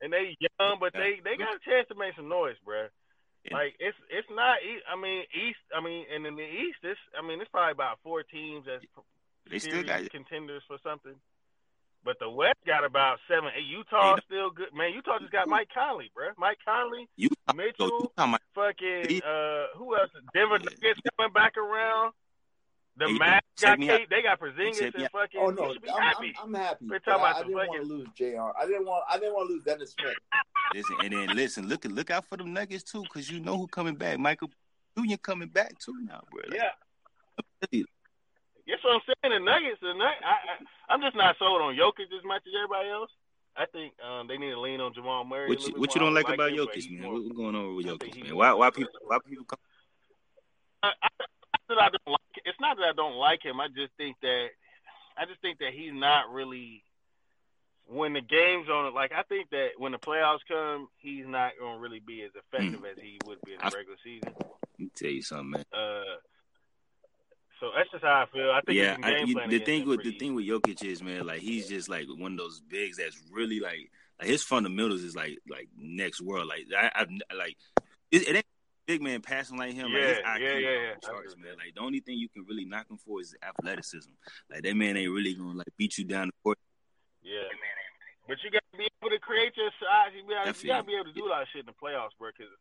And they young, but they they got a chance to make some noise, bruh. Yeah. Like it's it's not. I mean East. I mean, and in the East, it's. I mean, it's probably about four teams that's They still got contenders for something. But the West got about seven. Hey, Utah Hey, still good, man. Utah just got Mike Conley, bruh. Mike Conley, you. Mitchell, you talking fucking uh, who else? Denver Yeah. Nuggets coming back around. The Hey, Mavs got me out. Kate. They got Porzingis and out. fucking. Oh no, be I'm, happy. I'm, I'm happy. We're talking I, about I didn't want to lose Jr. I didn't want. I didn't want to lose Dennis Smith. Listen, and then listen, look look out for them Nuggets too, because you know who coming back. Michael Junior coming back too now, bro. Like, Yeah. really, That's what I'm saying. The Nuggets, the Nug- I, I, I'm just not sold on Jokic as much as everybody else. I think um, they need to lean on Jamal Murray. What you what you don't I like about Jokic, man? what's going on with Jokic, man? Why why people why people come? I, I, not that I don't like. It's not that I don't like him. I just think that I just think that he's not really when the game's on. It. Like I think that when the playoffs come, he's not going to really be as effective as he would be in the regular season. Let me tell you something, man. Uh, so that's just how I feel. I think Yeah, I, you, the thing with the pretty thing with Jokic is, man, like he's just like one of those bigs that's really like like his fundamentals is like like next world. Like I, I like it, it ain't big man passing like him, Yeah, like yeah, yeah, yeah. the charts, man. Like the only thing you can really knock him for is athleticism. Like that man ain't really gonna like beat you down the court. Yeah. But you got to be able to create your shots. You got Definitely. to be able to do a lot of shit in the playoffs, bro. Because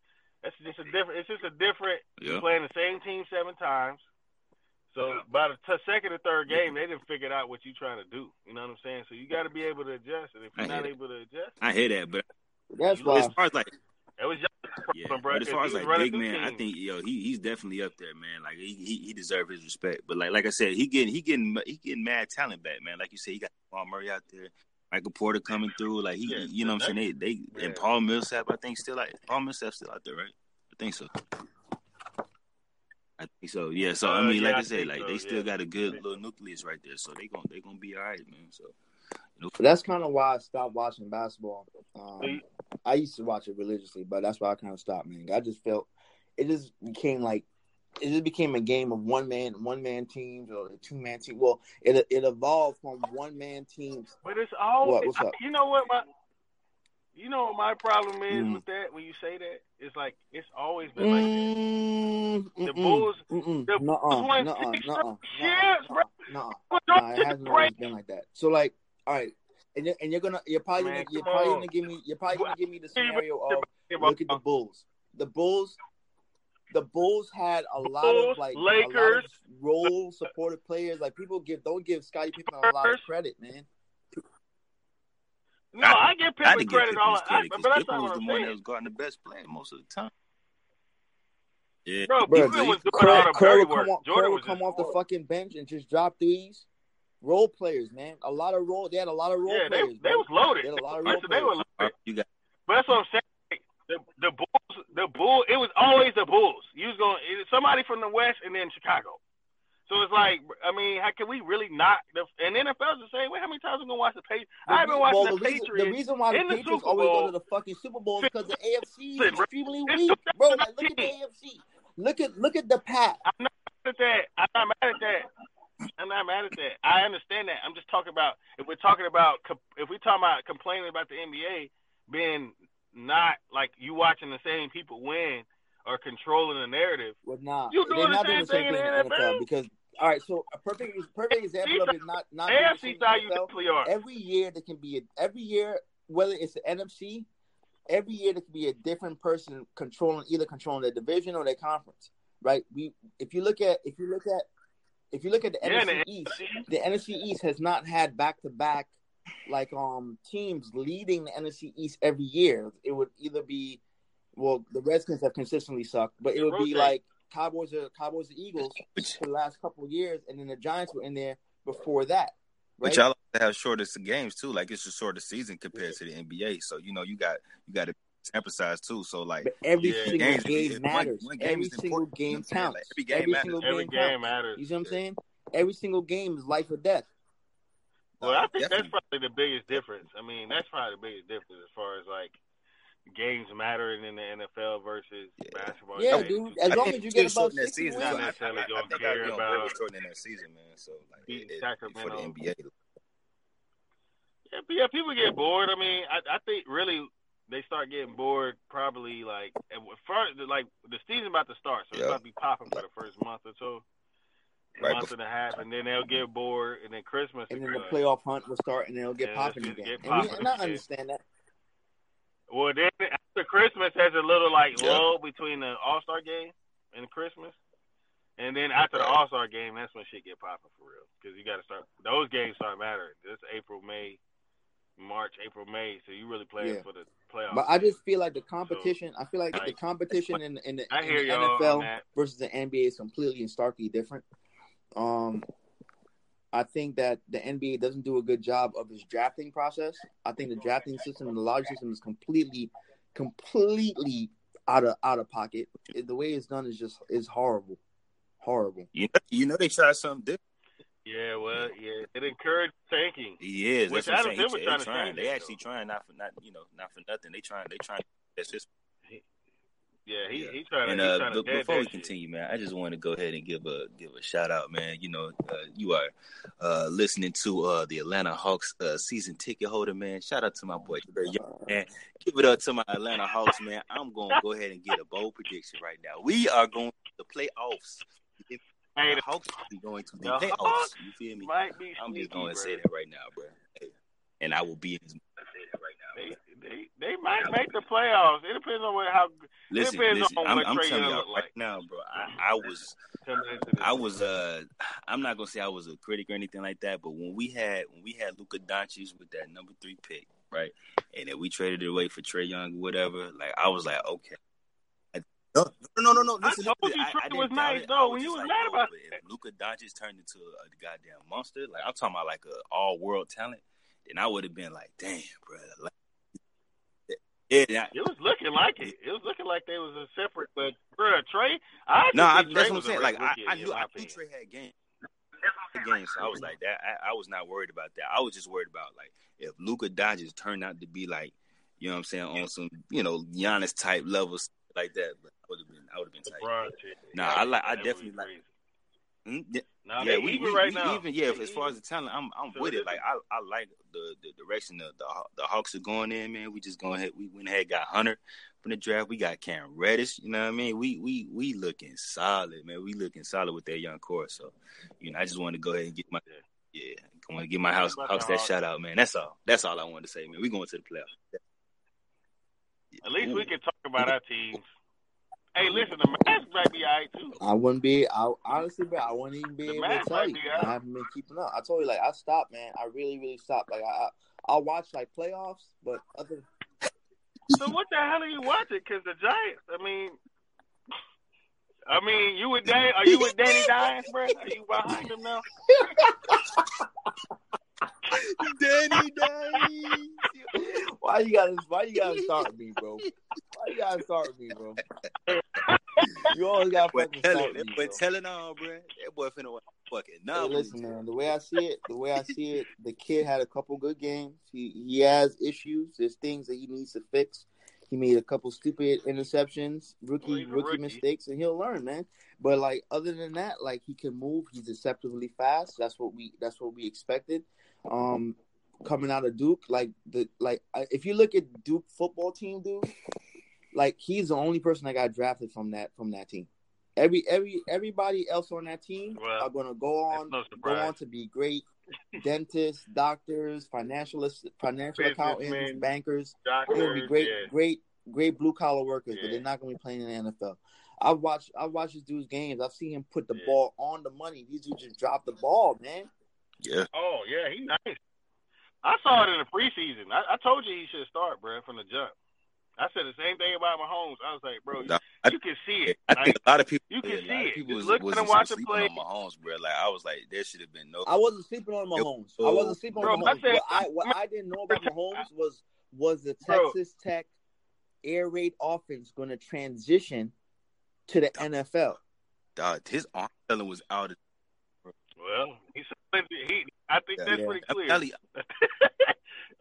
that's just a different. It's just a different. Yeah. Playing the same team seven times. So by the t- second or third game, they didn't figure out what you're trying to do. You know what I'm saying? So you got to be able to adjust. And if you're I not hear able to adjust, I hear that, but That's You why. as far as like it was your yeah, problem, bro. but as far as like big through man, I think yo he he's definitely up there, man. Like he he, he deserves his respect. But like like I said, he getting he getting he getting mad talent back, man. Like you said, he got Paul Murray out there. Michael Porter coming through, like he, Yeah, you know what I'm saying. They, they Yeah. and Paul Millsap, I think still like Paul Millsap still out there, right? I think so. I think so. Yeah. So I Uh, mean, yeah, like I I said, like so, they still yeah. got a good little nucleus right there, so they gonna they gonna be all right, man. So But that's kind of why I stopped watching basketball. Um, See? I used to watch it religiously, but that's why I kind of stopped, man. I just felt it just became like it just became a game of one man, one man teams or two man team. Well, it it evolved from one man teams. But it's always. What? What's up? You know what my. You know what my problem is Mm. with that when you say that? It's like it's always been like that. Mm, The Bulls- mm-mm, the nuh-uh, Bulls won nuh-uh, six nuh-uh, years, bro. nuh-uh. But Nah, don't it hasn't always been like that. So like, all right, and you're, and you're gonna you're probably Man, gonna, you're probably on. gonna give me you're probably gonna give me the scenario of look at the Bulls. The Bulls, the Bulls had a lot of like a Lakers. lot of role supportive players. Like people give don't give Scottie Pippen a lot of credit, man. No, I give I Pippen didn't give credit all. his I, credit but because that's Pippen not was what the I'm one saying, that was guarding the best player most of the time. Yeah, bro. Bro, Pippen was doing Curry, all the Curry dirty would come work. off, Jordan Curry would come off the scoring. fucking bench and just drop threes. Role players, man. A lot of role. They had a lot of role Yeah, they players. they bro. was loaded. They had a lot of role Listen, they players. were loaded. you got But that's what I'm saying. Like, The the Bulls, the Bull, it was always the Bulls. You was going it, somebody from the West and then Chicago. So it's like, I mean, how can we really not? The, and the NFL's the same way. How many times we gonna watch the Patriots? The I've been re- watching well, the, the reason, Patriots. the reason why the in the Patriots Super always go to the fucking Super Bowl is because the AFC is extremely weak, bro. Like, look at the AFC. Look at look at the Pat. I'm not mad at that. I'm not mad at that. I'm not mad at that. I understand that. I'm just talking about if we're talking about if we're talking about complaining about the NBA being not like you watching the same people win or controlling the narrative. Well, nah, You they're doing the not doing the same same thing thing in the NFL NFL? because all right. So a perfect perfect example of it not not AFC same side, you definitely are. Every year there can be a, every year whether it's the NFC, every year there can be a different person controlling either controlling their division or their conference. Right? We if you look at if you look at if you look at the Yeah, NFC East, the NFC East has not had back to back like um teams leading the NFC East every year. It would either be well, the Redskins have consistently sucked, but it It would be like Cowboys or Cowboys or Eagles for the last couple of years, and then the Giants were in there before that. Right? but y'all also have shortest games too. Like it's a shorter season compared to the NBA. So you know you got you got to sample size too. So like but every Yeah, single games- game one- matters. one game every is single important, you know game what counts. Like, every game every matters. single Every game game matters. You see what I'm saying? Every single game is life or death. Well, I think Definitely. that's probably the biggest difference. I mean, that's probably the biggest difference as far as like games mattering in the NFL versus Yeah. basketball. Yeah, You dude. As I long as you get above shorten that season. wins. So I, I, necessarily I don't think care I about Greg shortening that season, man. So like beating it, it, Sacramento. for the NBA. Yeah, but yeah, people get bored. I mean, I, I think really they start getting bored probably like at first, like the season about to start, so it's Yeah. about to be popping for the first month or so, Right month before- and a half, and then they'll get bored, and then Christmas. And then the playoff hunt will start, and then it'll get Yeah, popping again. get and, we, popping and I understand that. Well, then after Christmas has a little like Yeah. lull between the All Star game and Christmas, and then after the All Star game, that's when shit get popping for real. Because you got to start those games start mattering. This April, May, March, April, May. So you really playing Yeah. for the playoffs. But I just feel like the competition. I feel like the competition in, in, the, I in the NFL versus the NBA is completely and starkly different. Um, I think that the NBA doesn't do a good job of its drafting process. I think the drafting system and the lottery system is completely, completely out of out of pocket. The way it's done is just is horrible, horrible. You know, you know they tried something different. Yeah, well, yeah, it encouraged tanking. He is. Which That's what I'm Adam saying. Silver He, trying they to trying. They it, actually though. trying not for not you know not for nothing. They trying. They trying. That's just Yeah, he Yeah. he trying And to. he uh, trying to be- before that we shit. continue, man, I just want to go ahead and give a give a shout out, man. You know, uh, you are uh, listening to uh, the Atlanta Hawks uh, season ticket holder, man. Shout out to my boy, Trae Young, man. Give it up to my Atlanta Hawks, man. I'm gonna go ahead and get a bold prediction right now. We are going to the playoffs. Hey, the are going to the the. Hawks You feel me? might be I'm just going to say that right now, bro. Hey, And I will be his. They, they they might make the playoffs. It depends on what, how Listen, listen. on I'm, I'm telling y'all look right like. now, bro. I, I was coming into this. I was uh I'm not gonna say I was a critic or anything like that, but when we had when we had Luka Doncic with that number three pick, right, and then we traded it away for Trae Young or whatever, like I was like, okay. I- No, no, no, no. I Listen, told listen, you I, Trae was nice, it. though, was when you was like, mad yo, about but if Luka Doncic turned into a, goddamn monster, like I'm talking about like a all world talent, then I would have been like, damn, bro. Like, yeah, yeah, It was looking like it. It was looking like they was a separate. But bro, Trae, I No, I, think that's what I'm saying. Like I, I knew, my I knew opinion. Trae had game, game. So I was like that. I, I was not worried about that. I was just worried about like if Luka Doncic turned out to be like, you know what I'm saying, on some, you know, Giannis type levels like that. But I would have been, I would have been tight. Nah, I like- I definitely like-. Hmm? Yeah, Nah, yeah, we, even we, right we now. even yeah. They As far as the talent, I'm I'm So with it. Like I, I like the, the direction the, the the Hawks are going in, man. We just going ahead. We went ahead, got Hunter from the draft. We got Cam Reddish. You know what I mean? We we we looking solid, man. We looking solid with that young core. So, you know, I just want to go ahead and get my yeah. I want to give my house Hawks that shout out, man. That's all. That's all I wanted to say, man. We going to the playoffs. At least we can talk about our teams. Hey, listen, the Mavs might be alright too. I wouldn't be. I honestly, bro, I wouldn't even be The able to tell you. be I haven't been keeping up. I told you, like, I stopped, man. I really, really stopped. Like, I, I I'll watch like playoffs, but other. So what the hell are you watching? Because the Giants. I mean, I mean, you with Dan? Are you with Danny Dimes, bro? Are you behind him now? Danny Dimes. Why you gotta? Why you gotta start me, bro? Why you gotta start me, bro? You always gotta Boy, fucking telling, start me, that boy bro. telling all, bro. That boy finna watch fucking Hey, no. listen, man. The way I see it, the way I see it, the kid had a couple good games. He he has issues. There's things that he needs to fix. He made a couple stupid interceptions, rookie Well, he's a rookie rookie. mistakes, and he'll learn, man. But like other than that, like he can move. He's deceptively fast. That's what we that's what we expected. Um, coming out of Duke, like the like if you look at Duke football team, dude, like he's the only person that got drafted from that from that team. Every every everybody else on that team Well, are going to go on no go on to be great dentists, doctors, financial financial accountants, Businessmen, bankers. They're gonna be great, yeah. great, great blue collar workers, but they're not gonna be playing in the NFL. I've watched I've watched this dude's games. I've seen him put the Yeah. ball on the money. These dudes just drop the ball, man. Yeah. Oh yeah, he nice. I saw it in the preseason. I, I told you he should start, bro, from the jump. I said the same thing about Mahomes. I was like, bro, No, I- you can see it. I Like, think a lot of people. you can see it. People Just was, look was at watch sleeping play. on Mahomes, bro. Like I was like, there should have been no. I wasn't sleeping on Mahomes. I wasn't sleeping Bro, on I Mahomes. said- what I what I didn't know about Mahomes was was the Bro. Texas Tech air raid offense going to transition to the NFL. Dog, his arm talent was out. Of, Well, he's he. I think that's Yeah. pretty clear.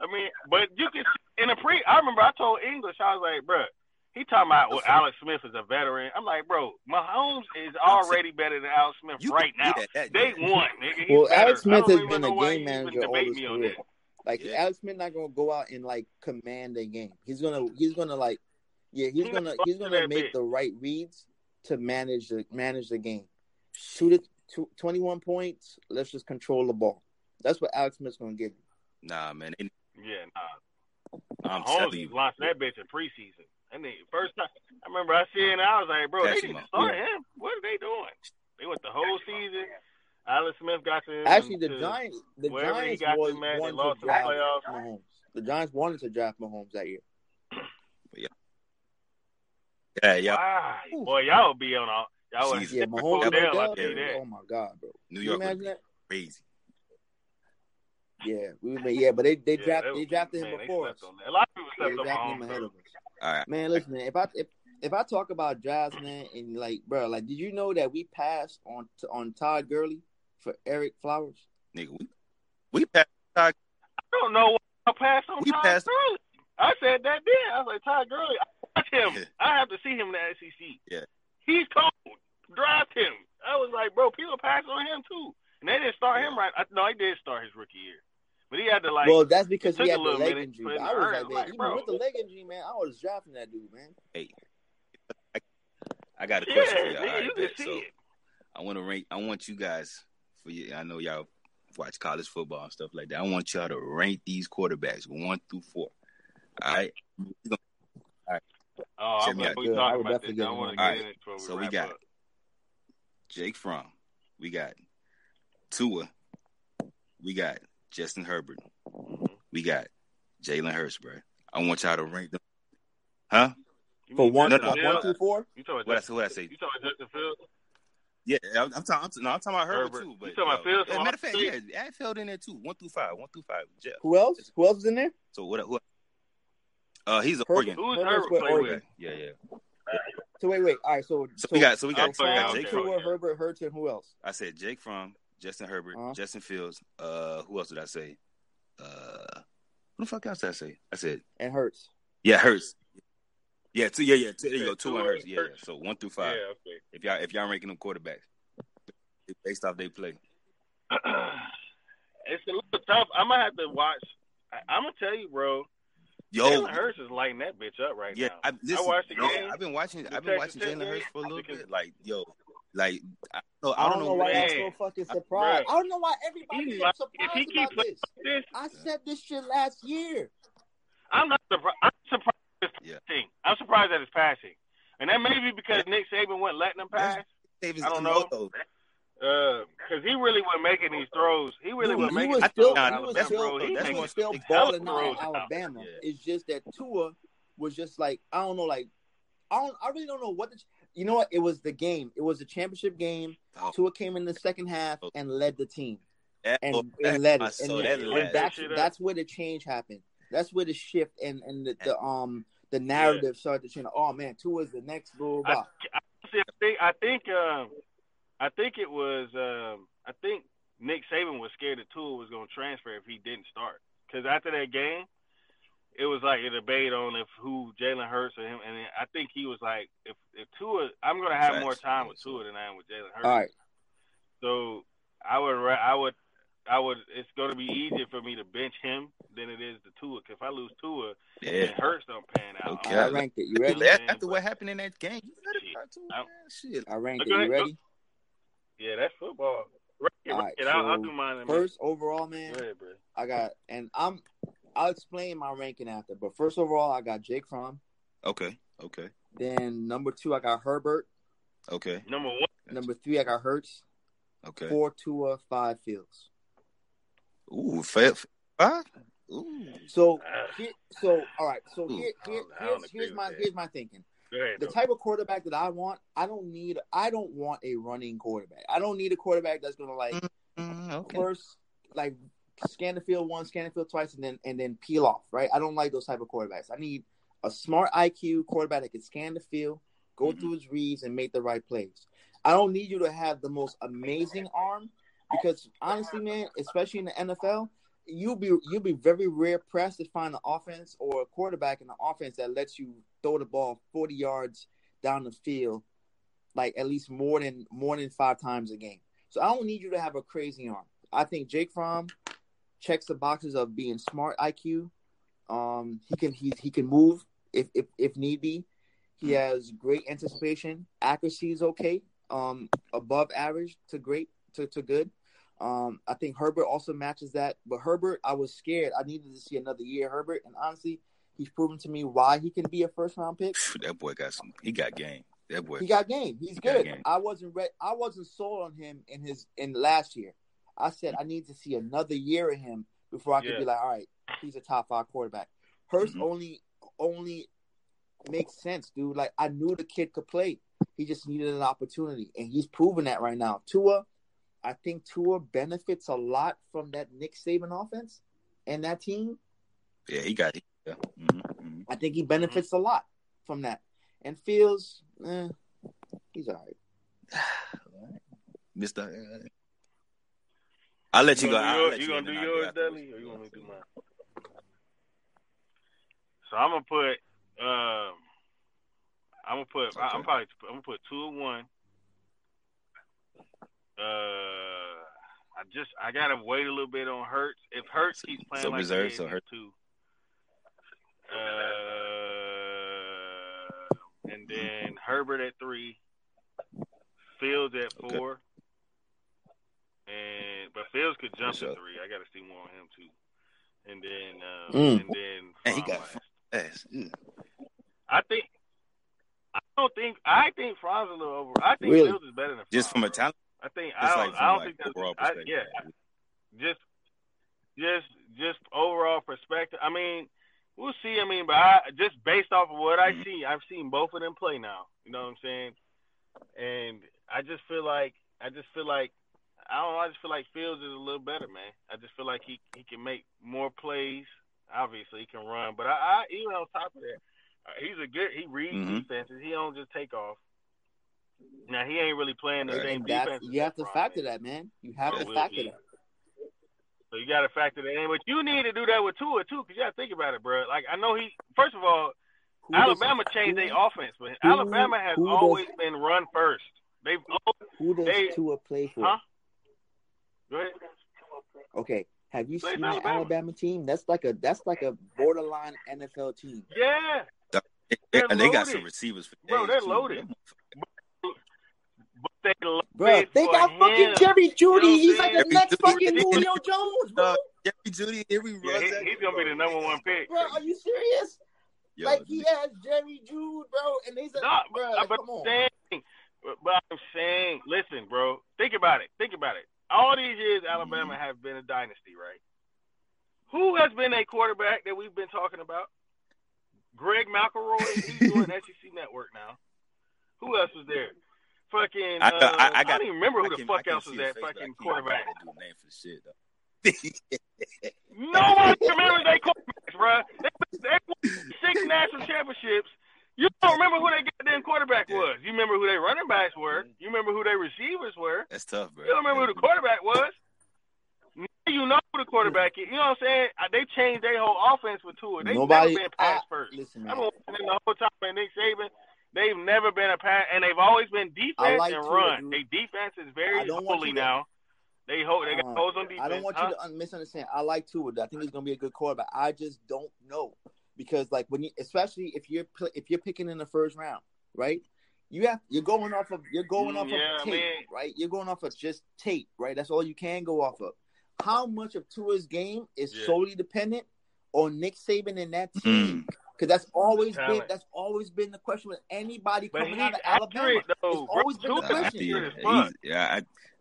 I mean, but you can in the pre. I remember I told English. I was like, bro, he talking about well, Alex Smith is a veteran. I'm like, bro, Mahomes is already better than Alex Smith you right now. do that, that, Day yeah. one, nigga. He's Well, better. Alex Smith has been a game manager all his me career. Like Yeah. Alex Smith not gonna go out and like command a game. He's gonna he's gonna like yeah he's He gonna he's gonna gonna make big. the right reads to manage the manage the game. Shoot it to 21 points. Let's just control the ball. That's what Alex Smith's gonna give you. Nah, man. Yeah, nah. I'm Mahomes telling you, launched that bitch in preseason. And the first time I remember I seen it, I was like, bro, Catch they him need to up. start him. What are they doing? They went the whole season. Alex Smith got to Actually, the to- Giants the wherever he Giants got was them at, they wanted lost to in the draft playoffs. Mahomes. The Giants wanted to draft Mahomes that year. yeah, yeah. Wow. Boy, y'all would be on all y'all would Season. Yeah, never Mahomes go down, I'll tell you that. Oh my god, bro. New York would be crazy. Yeah, we but yeah, but they they Yeah, drafted that they drafted him man, they before us. slept on that. A lot of people They slept on him ahead of us. All right. Man, listen, man, if I if, if I talk about Jazz, man, and like, bro, like, did you know that we passed on on Todd Gurley for Ereck Flowers? Nigga, we we passed. I don't know what I passed on We Todd passed- Gurley. I said that then. I was like, Todd Gurley. Watch him. I have to see him in the SEC. Yeah. He's cold. Draft him. I was like, bro, people pass on him too. And they didn't start him right. I, no, he did start his rookie year. But he had to like well, that's because he had the little leg minute, injury. but in I was early, like, man, like, even bro. with the leg injury, man, I was drafting that dude, man. Hey, I, I got a yeah, question for y'all. nigga, All right, you can see So it. I want to rank. I want you guys for you. I know y'all watch college football and stuff like that. I want y'all to rank these quarterbacks one through four. All right. All right. Oh, Check I'm me glad we Good. I talking about this. give I want to get All in it before we So we got up. Jake Fromm. We got Tua. We got Justin Herbert. We got Jalen Hurts, bro. I want y'all to rank them. Huh? You For one, No, Justin no, one through four. You talking about What I Justin, say? What I say? you talking about Justin Fields? Yeah, I'm, I'm talking. I'm, no, I'm talking about Herbert, Herbert. too. You talking about Fields yeah, matter of fact, yeah, State? I filled in there too. One through five. One through five. Jeff. Who else? Who else is in there? So what? Who, uh, he's a Herbert. Oregon. Who's Herbert's Herbert play Oregon. with? Yeah, yeah. So wait, wait. All right. So So we got. So we got. I'll we got okay. Jake Tua, Fromm. Herbert, Hurts, and who else? I said Jake Fromm, Justin Herbert, Uh-huh. Justin Fields. Uh, who else did I say? Uh, who the fuck else did I say? I said And Hurts. yeah, Hurts. Yeah, two. Yeah, yeah. Two, there you Yeah, go. Two Tua and Hurts. Yeah, yeah. So one through five. Yeah, five. okay. If y'all if y'all ranking them quarterbacks based off they play. it's a little tough. I'm gonna have to watch. I, I'm gonna tell you, bro. Yo, Jalen Hurts is lighting that bitch up right yeah. now. I, listen, watched the bro, game. I've been watching. I've been watching Tech Jalen Hurts for a little bit. Like yo, like I, so I don't know why man. y'all so fucking I- surprised. bruh. I don't know why everybody's He so surprised if he keeps about this. This, I said this shit last year. I'm not surprised. I'm surprised at his Yeah. passing. I'm surprised at his passing, and that may be because Nick Saban wasn't letting him pass. Davis I don't know. Moto. Because uh, he really wasn't making these throws. He really Dude, wasn't he making was these still, throws. he was that's still, what- he that's was what- still balling out out. Alabama. Yeah. It's just that Tua was just like I don't know, like I don't, I really don't know what the. You know what? It was the game. It was the championship game. Oh. Tua came in the second half and led the team That, and, oh, and led it. And, that and led- that's that's where the change happened. That's where the shift and and the, the um the narrative started to change. Oh man, Tua's the next blah blah. blah. See, I think I think um, I think it was um, I think Nick Saban was scared that Tua was going to transfer if he didn't start. Because after that game, it was like a debate on if who Jalen Hurts or him, and I think he was like, if if Tua, I'm going to have Facts. more time with Tua than I am with Jalen Hurts. All right, So I would I would I would it's going to be easier for me to bench him than it is to Tua. 'Cause if I lose Tua, Yeah. and Hurts don't pan out. Okay. I I'm- ranked it. You ready? Yeah. After what happened in that game, you better Shit. start too, I'm- Shit. I ranked it. You ready? Yeah, that's football. Right, All right, right, and I'll, I'll do mine. in a minute. First overall, man. Ahead. I got, and I'm, I'll explain my ranking after. But first overall, I got Jake Fromm. Okay. Okay. Then number two, I got Herbert. Okay. Number one. Number three, I got Hurts. Okay. Four, Tua, five, Fields. Ooh, fair. Five? Ooh. So, Uh, here, so all right. So here, here, don't- I don't here's, here's my here's my thinking. ahead. The though. type of quarterback that I want, I don't need. I don't want a running quarterback. I don't need a quarterback that's gonna like Mm, okay. first like scan the field once, scan the field twice, and then and then peel off. Right? I don't like those type of quarterbacks. I need a smart IQ quarterback that can scan the field, go Mm-hmm. through his reads, and make the right plays. I don't need you to have the most amazing arm because honestly, man, especially in the NFL, you'll be you'll be very rare pressed to find an offense or a quarterback in the offense that lets you throw the ball forty yards down the field, like at least more than more than five times a game. So I don't need you to have a crazy arm. I think Jake Fromm checks the boxes of being smart IQ. Um, he can he he can move if if if need be. He has great anticipation. Accuracy is okay. Um, above average to great to, to good. Um, I think Herbert also matches that. But Herbert, I was scared. I needed to see another year Herbert, and honestly, he's proven to me why he can be a first round pick. That boy got some. He got game. That boy. He got game. He's He good. game. I wasn't re- I wasn't sold on him in his in last year. I said I need to see another year of him before I could Yeah. be like, all right, he's a top five quarterback. Hurts Mhm. only only makes sense, dude. Like I knew the kid could play. He just needed an opportunity, and he's proven that right now. Tua, I think Tua benefits a lot from that Nick Saban offense and that team. Yeah, he got. Yeah. hmm hmm I think he benefits a lot from that. And Fields, eh, he's all right. Mister. I'll let you, You go. gonna do I'll yours, let you you gonna do then I'll go yours. Dudley, or you want me to do mine? So I'm gonna put. Um, I'm gonna put. I, I'm probably. I'm gonna put two and one. Uh, I just I gotta wait a little bit on Hurts. If Hurts keeps playing So like reserve, so Hurts- two. Uh, and then Herbert at three, Fields at Okay. four, and but Fields could jump For sure. to three. I got to see more on him too. And then um, Mm. and then And he got last. Yes. Mm. I think. I don't think. I think Fromm's a little over. I think Really? Fields is better than Just from a talent, I think just I don't. like from I don't like think that's overall I, perspective. yeah. Just, just, just overall perspective. I mean, we'll see. I mean, but I just based off of what I Mhm. see, I've seen both of them play now. You know what I'm saying? And I just feel like I just feel like I don't know. I just feel like Fields is a little better, man. I just feel like he he can make more plays. Obviously, he can run, but I, I even on top of that, uh, he's a good. He reads Mhm. defenses. He don't just take off. Now he ain't really playing the Right. same defense. you have to Fromm factor is. that, man. You have Yeah, to we'll factor see. that. So you got to factor that in. But you need to do that with Tua too, because you got to think about it, bro. Like I know he. First of all, Who does- Alabama changed who- their offense, but who- Alabama has who does- always been run first. They've. Who does they- Tua play for? Huh? Go. Okay. Have you Play seen for the Alabama. Alabama team? That's like a that's like a borderline NFL team. Yeah, They- They're and they got some receivers for Bro, they're too. loaded. but they loaded Bro, they for got him. fucking Jerry Jeudy. You know He's like the saying? next Jerry fucking Julio Jones, bro. Uh, Jerry Jeudy, every Yeah, runs he, that- he's gonna be the number one pick. Bro, are you serious? Yo, like he has Jerry Jeudy, bro, and they said, No, bro, but, but come I'm on. saying, but, but I'm saying, listen, bro, think about it. Think about it. All these years, Alabama Mm-hmm. have been a dynasty, right? Who has been a quarterback that we've been talking about? Greg McElroy. He's doing SEC Network now. Who else was there? Fucking. I- uh, I- I I, got- don't even remember who the can- fuck else was that face, but I fucking quarterback. dude's name for shit, though. No one remembers their quarterbacks, bro. They, they won six national championships. You don't remember who their goddamn quarterback was. You remember who their running backs were. You remember who their receivers were. That's tough, bro. You don't remember who the quarterback was. Now you know who the quarterback is. You know what I'm saying? They changed their whole offense with Tua. They've Nobody. never been pass I- first. Listen, I've man. been watching them the whole time with Nick Saban. They've never been a pass, and they've always been defense like and Tua, run. They defense is very holy now. They hold. They got Uh, holes on defense. I don't want huh? you to misunderstand. I like Tua. I think he's gonna be a good quarterback. I just don't know because, like, when you, especially if you're if you're picking in the first round, right? You have you're going off of you're going Mm, off yeah, of tape, man. right? You're going off of just tape, right? That's all you can go off of. How much of Tua's game is Yeah. solely dependent on Nick Saban and that Mm. team? Because that's always been that's always been the question with anybody But coming out of Alabama. though. It's always bro. been the question. yeah, accurate as fuck. he's- yeah,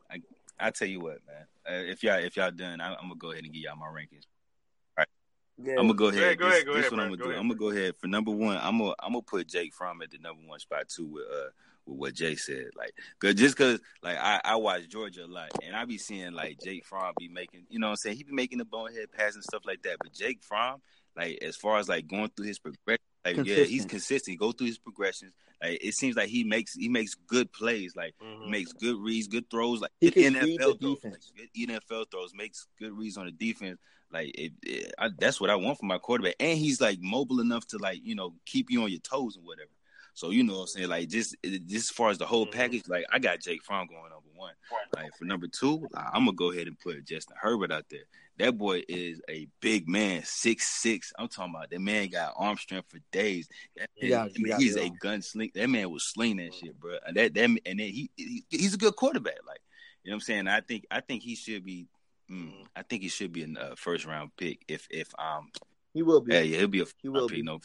I, I, I tell you what, man. Uh, if y'all, if y'all done, I, I'm gonna go ahead and give y'all my rankings. Yeah. I'm gonna go Go ahead. ahead, go this ahead, go this ahead, what bro. I'm gonna Go do. ahead, I'm gonna go ahead for number one. I'm gonna I'm gonna put Jake Fromm at the number one spot too with uh with what Jay said. Like, cause just cause like I I watch Georgia a lot and I be seeing like Jake Fromm be making you know what I'm saying he be making the bonehead pass and stuff like that. But Jake Fromm like as far as like going through his progression. Like yeah, he's Consistent. consistent. He go through his progressions. Like it seems like he makes he makes good plays. Like Mhm. he makes good reads, good throws. Like He can NFL the throws, defense. like, good NFL throws, makes good reads on the defense. Like it, it, I, that's what I want from my quarterback, and he's like mobile enough to like you know keep you on your toes and whatever. So you know what I'm saying, like just just as far as the whole Mhm. package, like I got Jake Fromm going number one. Like for number two, I'm gonna go ahead and put Justin Herbert out there. That boy is a big man, six six. I'm talking about that man got arm strength for days. That He man, he I mean, got he's it a on. gunsling. That man was sling that shit, bro. And that that and then he, he he's a good quarterback. Like you know what I'm saying. I think I think he should be. Mm, I think he should be a uh, first round pick. If if um He will be. yeah yeah he'll be a He will pick, be. no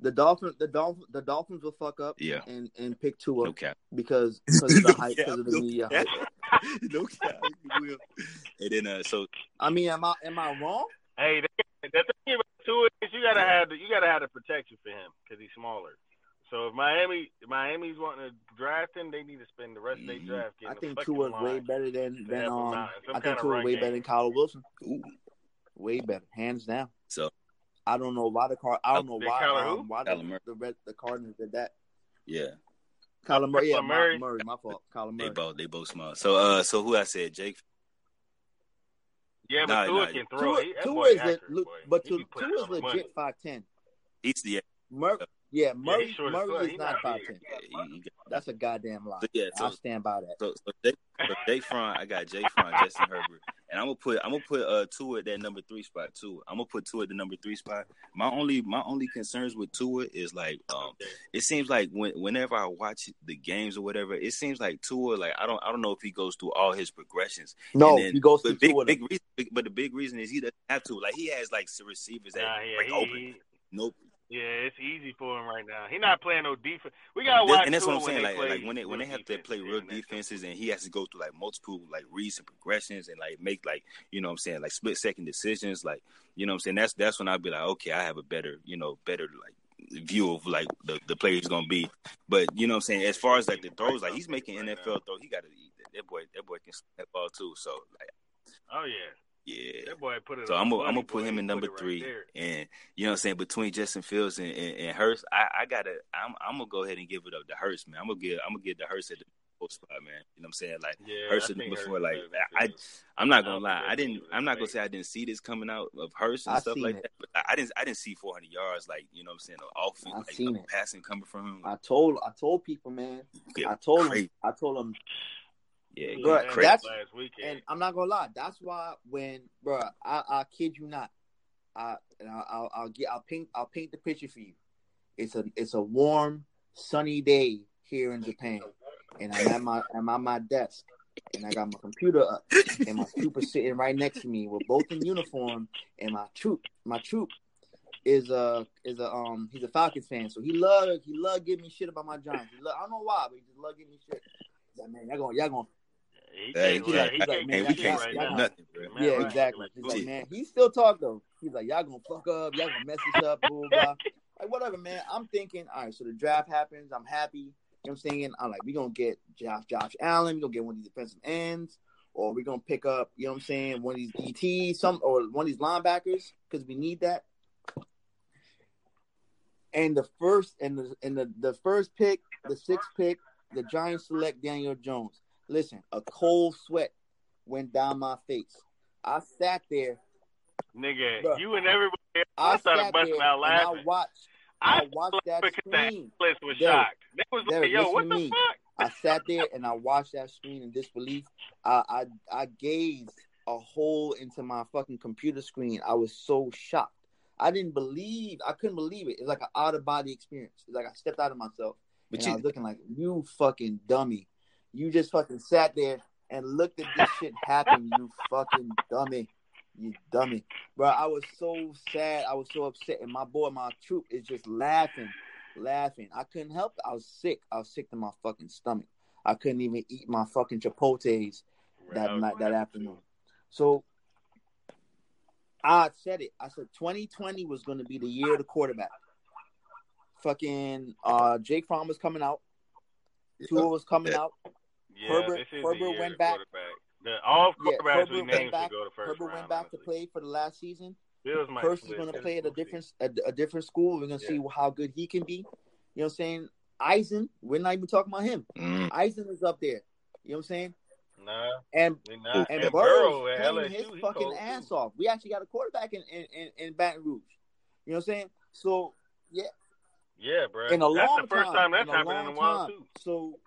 The Dolphins, the Dolphins, the Dolphins will fuck up yeah and and pick Tua no cap because because of the No hype, because of the no media cap. no cap he will. And then uh so I mean, am I am I wrong? Hey, the, the thing about Tua is you gotta have the, you gotta have the protection for him because he's smaller. So if Miami if Miami's wanting to draft him, they need to spend the rest of their draft I think the fucking Tua's way better than than um. out in some I think kind of Tua's way game. better than Kyle Wilson. ooh, Way better, hands down. so I don't know why the car. I don't know why um, why the the, Red, the Cardinals did that. yeah Kyler Murray, yeah, Murray. My, Murray, my fault. Kyler they both they both small. So uh so who I said Jake Yeah, but Nah, Tua nah. can throw. Tua, Tua is accurate, look, boy. but He Tua Tua is legit five ten. he's the Mur- Yeah, Murray, he's short as Murray is not not five ten. Yeah, he- he That's a goddamn lie. So, yeah, so- I'll stand by that. So, so, Jay, so Jay Fromm, I got Jay Fromm, Justin Herbert, and I'm gonna put I'm gonna put uh Tua at that number three spot too. I'm gonna put Tua at the number three spot. My only my only concerns with Tua is like um it seems like when whenever I watch the games or whatever, it seems like Tua like I don't I don't know if he goes through all his progressions. No, then- he goes but to big, two big reason, big, but the big reason is he doesn't have to. Like he has like receivers that Nah, yeah, break he, open. he- Nope. Yeah, it's easy for him right now. He not playing no defense. We gotta That- watch. and that's what I'm saying. Like, like when they when they have to play real defenses, and he has to go through like multiple like reads and progressions, and like make like you know what I'm saying like split second decisions. Like you know what I'm saying. That's that's when I'd be like, okay, I have a better you know better like view of like the the player he's gonna be. But you know what I'm saying. As far as like the throws, like he's making NFL throw. He got to that boy. That boy can snap ball too. So like Oh yeah, yeah. that boy put it. So I'm gonna money, I'm gonna boy. put him in number it right three, there. and you know what I'm saying between Justin Fields and, and, and Hurts, I, I gotta I'm I'm gonna go ahead and give it up to Hurts, man. I'm gonna give I'm gonna give the Hurts at the fourth spot, man. You know what I'm saying? Like Yeah, Hurts I is number four. Like I, I am not gonna lie, I didn't I'm not gonna say I didn't see this coming out of Hurts and I stuff like it. that, but I, I didn't I didn't see 400 yards like you know what I'm saying off I like seen no it. passing coming from him. I told I told people, man. I told crazy. him. I told him, Yeah, He yeah, was crazy. that's- last weekend. and I'm not gonna lie. That's why when, bro, I I kid you not, I and I'll, I'll I'll get I'll paint I'll paint the picture for you. It's a it's a warm sunny day here in Japan, and I'm at my I'm at my desk, and I got my computer up, and my trooper sitting right next to me. We're both in uniform, and my troop my troop is a is a um he's a Falcons fan, so he love he love giving me shit about my Giants. I don't know why, but he just love giving me shit. Like, man, y'all gonna y'all gonna he Hey, can't, he like- he he's like, man, we we can't can't- right say now. nothing, bro. Man, yeah, right. exactly. He's like, man, he still talk though. He's like, y'all gonna fuck up, y'all gonna mess this up, blah, blah, blah. Like, whatever, man. I'm thinking, all right, so the draft happens. I'm happy. You know what I'm saying? I'm like, we're gonna get Josh, Josh Allen. we're gonna get one of these defensive ends. Or we're gonna pick up, you know what I'm saying, one of these DTs, some or one of these linebackers, because we need that. And the first and the and the, the first pick, the sixth pick, the Giants select Daniel Jones. Listen, a cold sweat went down my face. I sat there. Nigga, Bruh. you and everybody else I started sat busting there out and I watched. I, I watched that because that screen. place was Derek, shocked. They was like, Derek, yo, listen what the me. fuck? I sat there and I watched that screen in disbelief. I, I I gazed a hole into my fucking computer screen. I was so shocked. I didn't believe. I couldn't believe it. It's like an out of body experience. It's like I stepped out of myself. But and I you, was looking like you fucking dummy. You just fucking sat there and looked at this shit happen. You fucking dummy. You dummy, bro. I was so sad. I was so upset, and my boy, my troop, is just laughing, laughing. I couldn't help. It. I was sick. I was sick to my fucking stomach. I couldn't even eat my fucking chipotles that Bro, night, that afternoon. So I said it. I said 2020 was going to be the year of the quarterback. Fucking uh, Jake Fromm was coming out. Tua was coming Yeah. out. Yeah, Herbert- this is Herbert the year went back. quarterback. The, all Yeah, quarterbacks we Herbert named went back. should go to first Herbert round. went back to play for the last season. Bills might Hurts is going to play at a different a, a different school. We're going to see how good he can be. You know what I'm saying? Eason, we're not even talking about him. mm, Eason is up there. You know what I'm saying? Nah, And not. and And Burrow's Burrow at playing LSU, his fucking ass too. off. We actually got a quarterback in, in, in, in Baton Rouge. You know what I'm saying? So Yeah, yeah, bro. in a that's long the first time, that's in happened long in a while time. too. So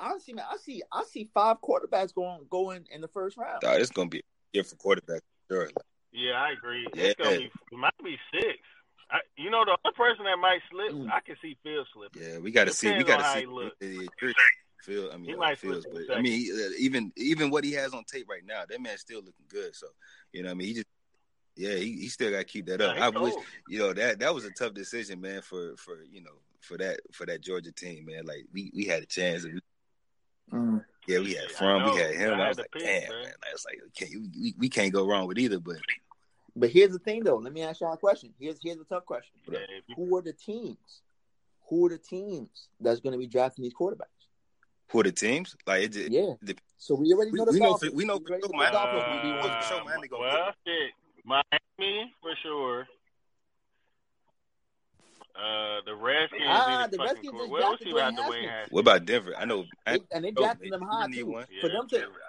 honestly, man, I see I see five quarterbacks going going in the first round. dog, it's gonna be a year for quarterback. Sure. Like, Yeah, I agree. Yeah. It's gonna be it might be six. I, you know, the other person that might slip, Mm. I can see Phil slip. yeah, we got to see. We got on to how see. he look. Yeah, yeah, Phil, I mean, He uh, might Fields, flip but I mean, he- even even what he has on tape right now, that man's still looking good. So you know, what I mean, he just. Yeah, he, he still got to keep that up. he I wish, you know, that that was a tough decision, man, for for you know for that for that Georgia team, man. Like we we had a chance. And we, Mm. yeah, we had Fromm, we had him. I I, was like, pick, damn, man. man. Like, it's like okay, we, we can't go wrong with either. But But here's the thing, though. Let me ask y'all a question. Here's here's a tough question. Yeah, Who are the teams? Who are the teams that's going to be drafting these quarterbacks? who are the teams? Like it, just, Yeah. the- So we already we, know the we know Dolphins. for, we know for already sure know Miami. the Dolphins. we, we Uh, know for sure Miami gonna well, get shit. Miami for sure. Uh, the Redskins. Ah, the Redskins quarter- just Well, we'll drafted see what Dwayne happens to Dwayne Haskins. Haskins. What about Denver? I know. I, They- and they Oh, drafted them man, high too. one. For Yeah, them to, Denver,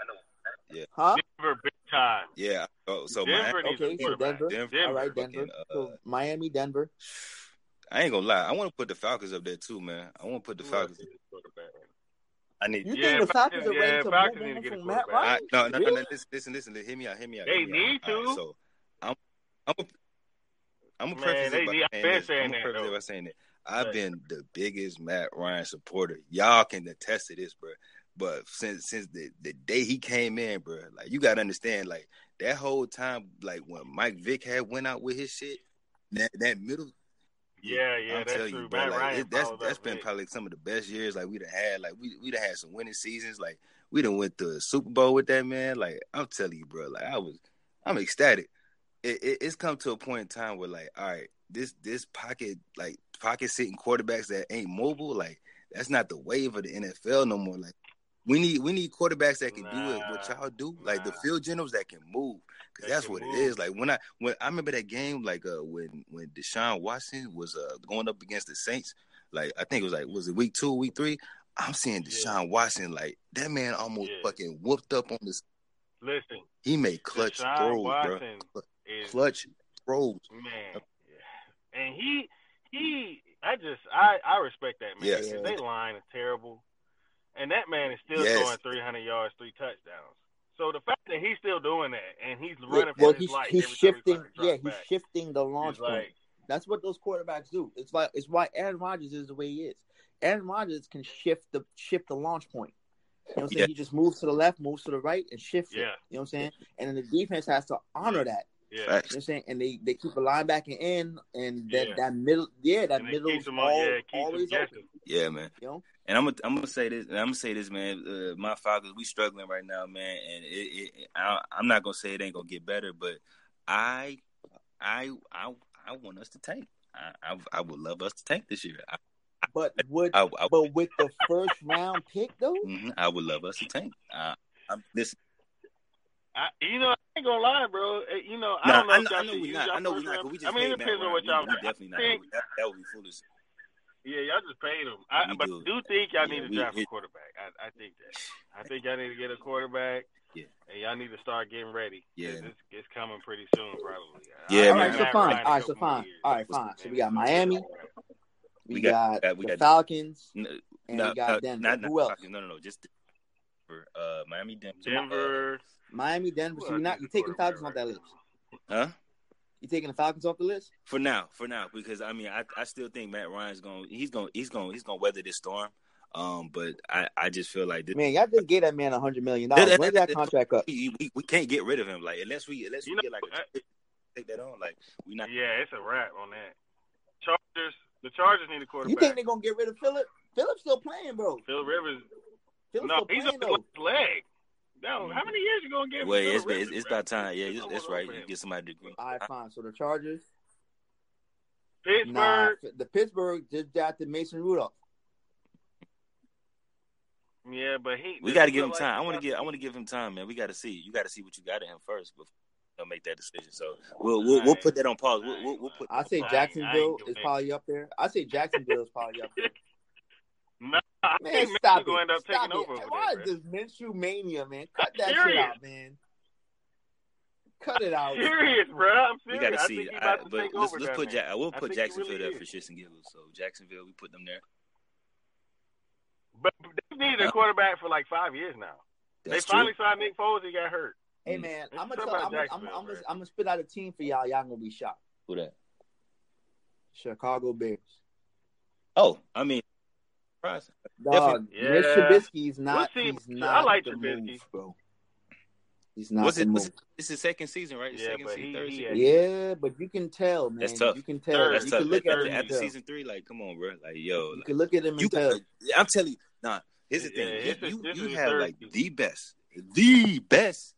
huh? Denver big time. yeah. Oh, so Denver Miami, Okay, so. Denver. Denver, All right, fucking, Denver. uh, So Miami, Denver. I ain't gonna lie. I want to put the Falcons up there too, man. I want to put the Falcons. else is? I need. You Yeah, think the Falcons are yeah, ready to Falcons move need to on get a from Matt quarterback. I, Ryan? no, no, no, Really? no. Listen, listen, listen. Hear me out. Hear me out. They hear me need All right, to. so I'm, I'm, a, I'm a preface they it by saying been saying that, preface it by saying that I've Right. been the biggest Matt Ryan supporter. Y'all can attest to this, bro. But since since the, the day he came in, bro, like you gotta understand, like that whole time, like when Mike Vick had went out with his shit, that that middle. Yeah, yeah, I'm that's telling true. you, bro. Like it, that's that's been probably some of the best years like we'd have had. Like we we'd have had some winning seasons. Like we done went to a Super Bowl with that man. Like I'm telling you, bro. Like I was, I'm ecstatic. It, it, it's come to a point in time where like, all right, this this pocket like pocket sitting quarterbacks that ain't mobile. Like that's not the wave of the NFL no more. Like we need we need quarterbacks that can do it. What y'all do, like the field generals that can move. Cause that's what move. it is. Like when I when I remember that game, like uh when when Deshaun Watson was uh going up against the Saints, like I think it was like was it week two, week three? I'm seeing Deshaun Watson like that man almost Yeah. fucking whooped up on this. Listen, He made clutch Deshaun throws, Watson bro. Is Clutch throws. man, and he he. I just I I respect that man. Yes. They line is terrible, and that man is still Yes. throwing 300 yards, three touchdowns. So the fact that he's still doing that and he's Yeah, running for well, his he's life he's shifting. drops Yeah, he's back, shifting the launch point. like That's what those quarterbacks do. It's like it's why Aaron Rodgers is the way he is. Aaron Rodgers can shift the shift the launch point. You know what I'm saying? Yeah. He just moves to the left, moves to the right, and shifts it. yeah, You know what I'm saying? And then the defense has to honor that. Yeah. You know what I'm saying? And they, they keep a linebacker in, and that, Yeah. that middle, yeah, that And middle is all, Yeah, it always open. Yeah, man. You know? And I'm gonna I'm gonna say this. and I'm gonna say this, man. Uh, my Falcons, we struggling right now, man. And it, it, I, I'm not gonna say it ain't gonna get better, but I, I, I, I want us to tank. I, I, I would love us to tank this year. I, But would I, I, but with the first round pick though, mhm, I would love us to tank. Uh, I'm listen. I, you know, I ain't gonna lie, bro. Uh, You know, I Nah, don't know I know, y'all I know we use not. I know we first not. round- But we just I mean, paid it Matt depends on what y'all. we definitely not. Think, that, that would be foolish. yeah, y'all just paid him. I, We but do. I do think y'all Yeah, need to we- draft a quarterback. I, I think that. I think y'all need to get a quarterback. Yeah. And y'all need to start getting ready. Yeah. It's, it's coming pretty soon, probably. Yeah, I- all man. right, so fine, all right, so fine, all right, fine. So we got Miami, we, We got, got- we the got- Falcons, N- and no, we got no, Denver. not- not Who else? Falcons. No, no, no. Just Denver, uh, Miami, Denver. Denver. Miami, Denver. So you're not you're taking quarterback Falcons off that list. Huh? You taking the Falcons off the list? For now, for now, because I mean, I, I still think Matt Ryan's going. He's going. He's going. He's going to weather this storm. Um, but I, I just feel like this, Man, y'all just gave that man a hundred million dollars. When's that contract up? we, we, we can't get rid of him. Like unless we unless we know, get like I- a take that on. Like we not. Yeah, it's a wrap on that. Chargers. The Chargers need a quarterback. You think they're gonna get rid of Philip? Philip's still playing, bro. Phil Rivers. Philip's No, he's playing on though. his leg. No, how many years you gonna give? Well, it's, Rivers, it's it's about time. Yeah, It's it's, right. You get somebody to agree. All right, fine. So the Chargers, Pittsburgh. nah, the Pittsburgh just drafted Mason Rudolph. Yeah, but he. We got to give look him like time. I want to got- give. I want to give him time, man. We got to see. You got to see what you got in him first before they'll make that decision. So we'll we'll, we'll put that on pause. We'll we'll, we'll put. I say I ain't- I Jacksonville is probably up there. I say Jacksonville is probably up there. Nah, I Man, think stop Minshew gonna it. end up Stop taking it. over over Why there. is this Minshew mania, man? Cut that serious. shit out, man. Cut it out. I'm serious, bro. I'm We got to I see. think he I, to but take let's over let's put. Jack. I will put Jacksonville really there for shits and giggles. So Jacksonville, we put them there. But they needed a uh, quarterback for like five years now. That's they finally true. signed Nick Foles. He got hurt. Hey hmm. man, It's I'm gonna something tell. about I'm I'm, Jacksonville, I'm, gonna. I'm gonna spit out a team for y'all. Y'all gonna be shocked. Who that? Chicago Bears. Oh, I mean, surprising. Dog, Yeah. Mitch Trubisky's not. We'll see. He's I like the Trubisky. move, bro. He's not What's the it? move. What's it? It's his second season, right? Yeah, second but season, he- third he season. Yeah, but you can tell, man. That's tough. You can tell. Third. That's you tough. can look That's at tough. him and After season three, like, come on, bro. Like, yo, You can look at him and you tell. got, I'm telling you, nah. Here's the thing: this is- you this you, you have like the best, the best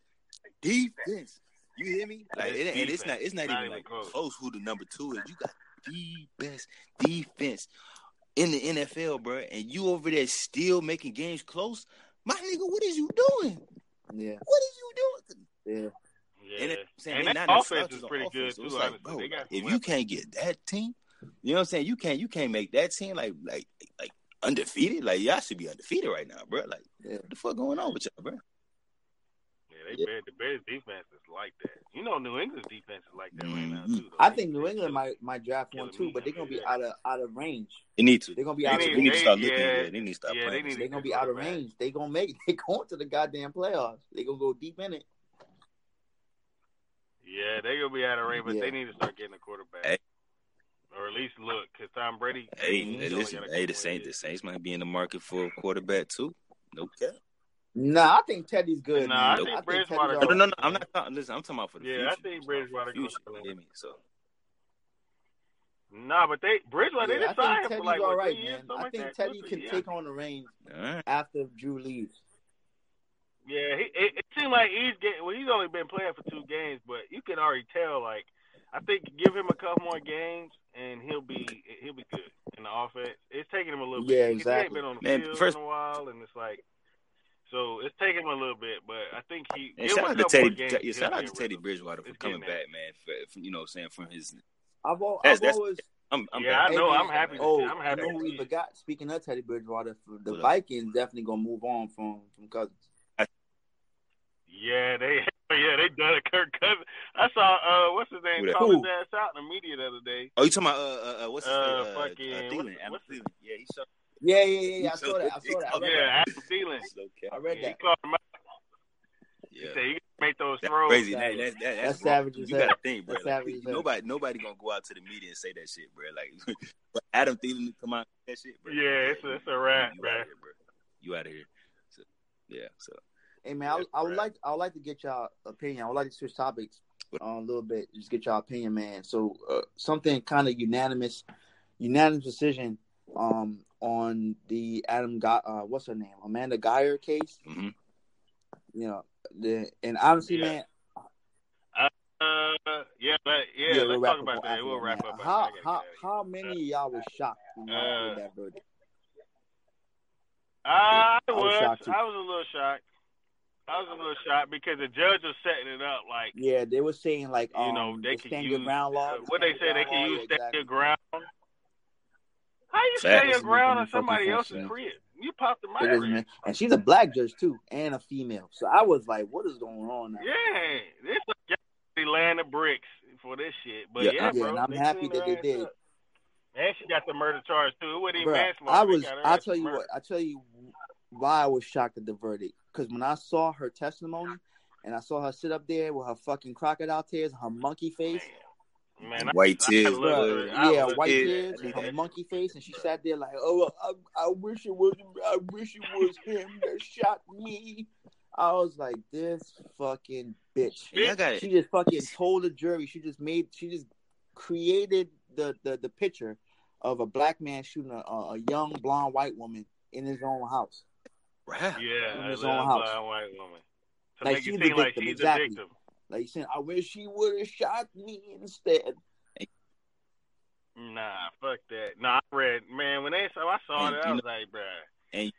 defense. You hear me? Like, it, and it's not it's not, Not even even like close. close. Who the number two is? You got the best defense in the NFL, bro. And you over there still making games close. My nigga, what is you doing? Yeah, What is you doing? yeah. Yeah. And, it, saying And that offense is pretty offense. good, So too, it's like, bro, They got some if you can't get that team, you know what I'm saying? You can't you can't make that team like like like undefeated. Like y'all should be undefeated right now, bro. Like Yeah. what the fuck going on with y'all, bro? Yeah, they Yeah. Bears, the Bears defense is like that. You know, New England's defense is like that right now too. though. I think New England might might draft one too, but they're gonna be out of out of range. They need to. They're gonna be They out need, of to, they need to range. start they- looking. yeah. Yeah, they need to start Yeah, they playing. need They're to gonna be out of range. They gonna make. They going to the goddamn playoffs. They gonna go deep in it. Yeah, they gonna be out of range, but Yeah. they need to start getting a quarterback, Hey. or at least look, because Tom Brady. Hey, he's hey, mm-hmm. only listen, hey, the more Saints, the years. Saints might be in the market for a quarterback too. No cap. Nah, I think Teddy's good. Nah, man. I think I Bridgewater- Teddy's No, no, no, I'm not talking. Listen, I'm talking about for the Yeah, future. I think Bridgewater For the future. gonna- You hear me? So Nah, but they Bridgewater they Yeah, I didn't think for Teddy's like all what, right, three years, man. I think that. Teddy can yeah. take on the reins all right. after Drew leaves. Yeah, he, it, it seemed like he's getting. Well, he's only been playing for two games, but you can already tell. Like, I think give him a couple more games, and he'll be he'll be good in the offense. It's taking him a little Yeah, bit. He ain't exactly. been on the Man, field first- in a while, and it's like, so it's taking him a little bit. But I think he. And shout out to Teddy. games, yeah, shout out to Teddy. Bridgewater for coming getting back, man. For, for, you know, what I'm saying from his. I've, al- That's- I've that's- always. I'm, I'm Yeah, I know. I'm happy. To Oh, see, I'm happy. you know who we see forgot? Speaking of Teddy Bridgewater, the What up? Vikings definitely gonna move on from from Cousins. Yeah, they yeah they done it. Kirk Cousins. I saw uh what's his name Who that? call his ass out in the media the other day. Oh, you talking about uh, uh, uh what's his Uh, name? Uh, uh, fucking- Thielen, what's- Adam what's- Thielen. Yeah, he shot. Yeah, yeah, yeah, yeah. I saw that. I saw that. I Yeah, that. Adam Thielen. No. I read Yeah, he that. called. He Yeah. said you make those That's throws. crazy. Savage. That, that, that, That's that's savage You gotta think, bro. That's Like, savage nobody, nobody gonna go out to the media and say that shit, bro. Like, but Adam Thielen come out that shit, bro. Yeah, it's a, it's a wrap, you, man. out of here, bro. You out of here. So, yeah. So Hey man, I, Yeah, I would like I would like to get y'all opinion. I would like to switch topics uh, a little bit. Just get y'all opinion, man. So uh, something kind of unanimous, unanimous decision um on the Adam got uh what's her name Amanda Guyger case. hmm You know, the and honestly, Yeah. man, Uh, yeah, but, yeah, yeah, let's we'll talk about that. after We'll wrap man. up. How how out of here. how many of y'all was shocked when y'all Uh, that verdict? I I was was. I was a little shocked. I was a little shocked because the judge was setting it up like Yeah, they were saying like you um know they the could stand use your ground law. uh, what they say they can use stand exactly. your ground. How you Facts. stand your ground on somebody else's sense, crib? You popped the mic. man. And she's a black judge too, and a female. So I was like, what is going on now? Yeah, this is they laying the bricks for this shit. But Yeah, yeah, I- Yeah, bro, and I'm happy that they did. up. And she got the murder charge too. It wasn't even manslaughter. I was. I'll tell you murdered. what. I'll tell you why I was shocked at the verdict. Because when I saw her testimony, and I saw her sit up there with her fucking crocodile tears, her monkey face. Man, I- White I tears, looked Bruh, at her- I yeah, white at tears, that her monkey face, and she sat there like, "Oh, I, I wish it was, I wish it was him that shot me." I was like, "This fucking bitch." Yeah, got. She just fucking told the jury. She just made. She just created the the, the picture of a black man shooting a, a young blonde white woman in his own house. Right. Yeah, in his own house. blind white woman. To Like, make you she's seem the like victim, she's exactly. the victim. Like you saying, I wish he would have shot me instead. Nah, fuck that. Nah, I read, man, when they saw, I saw And that, I you was like, bruh.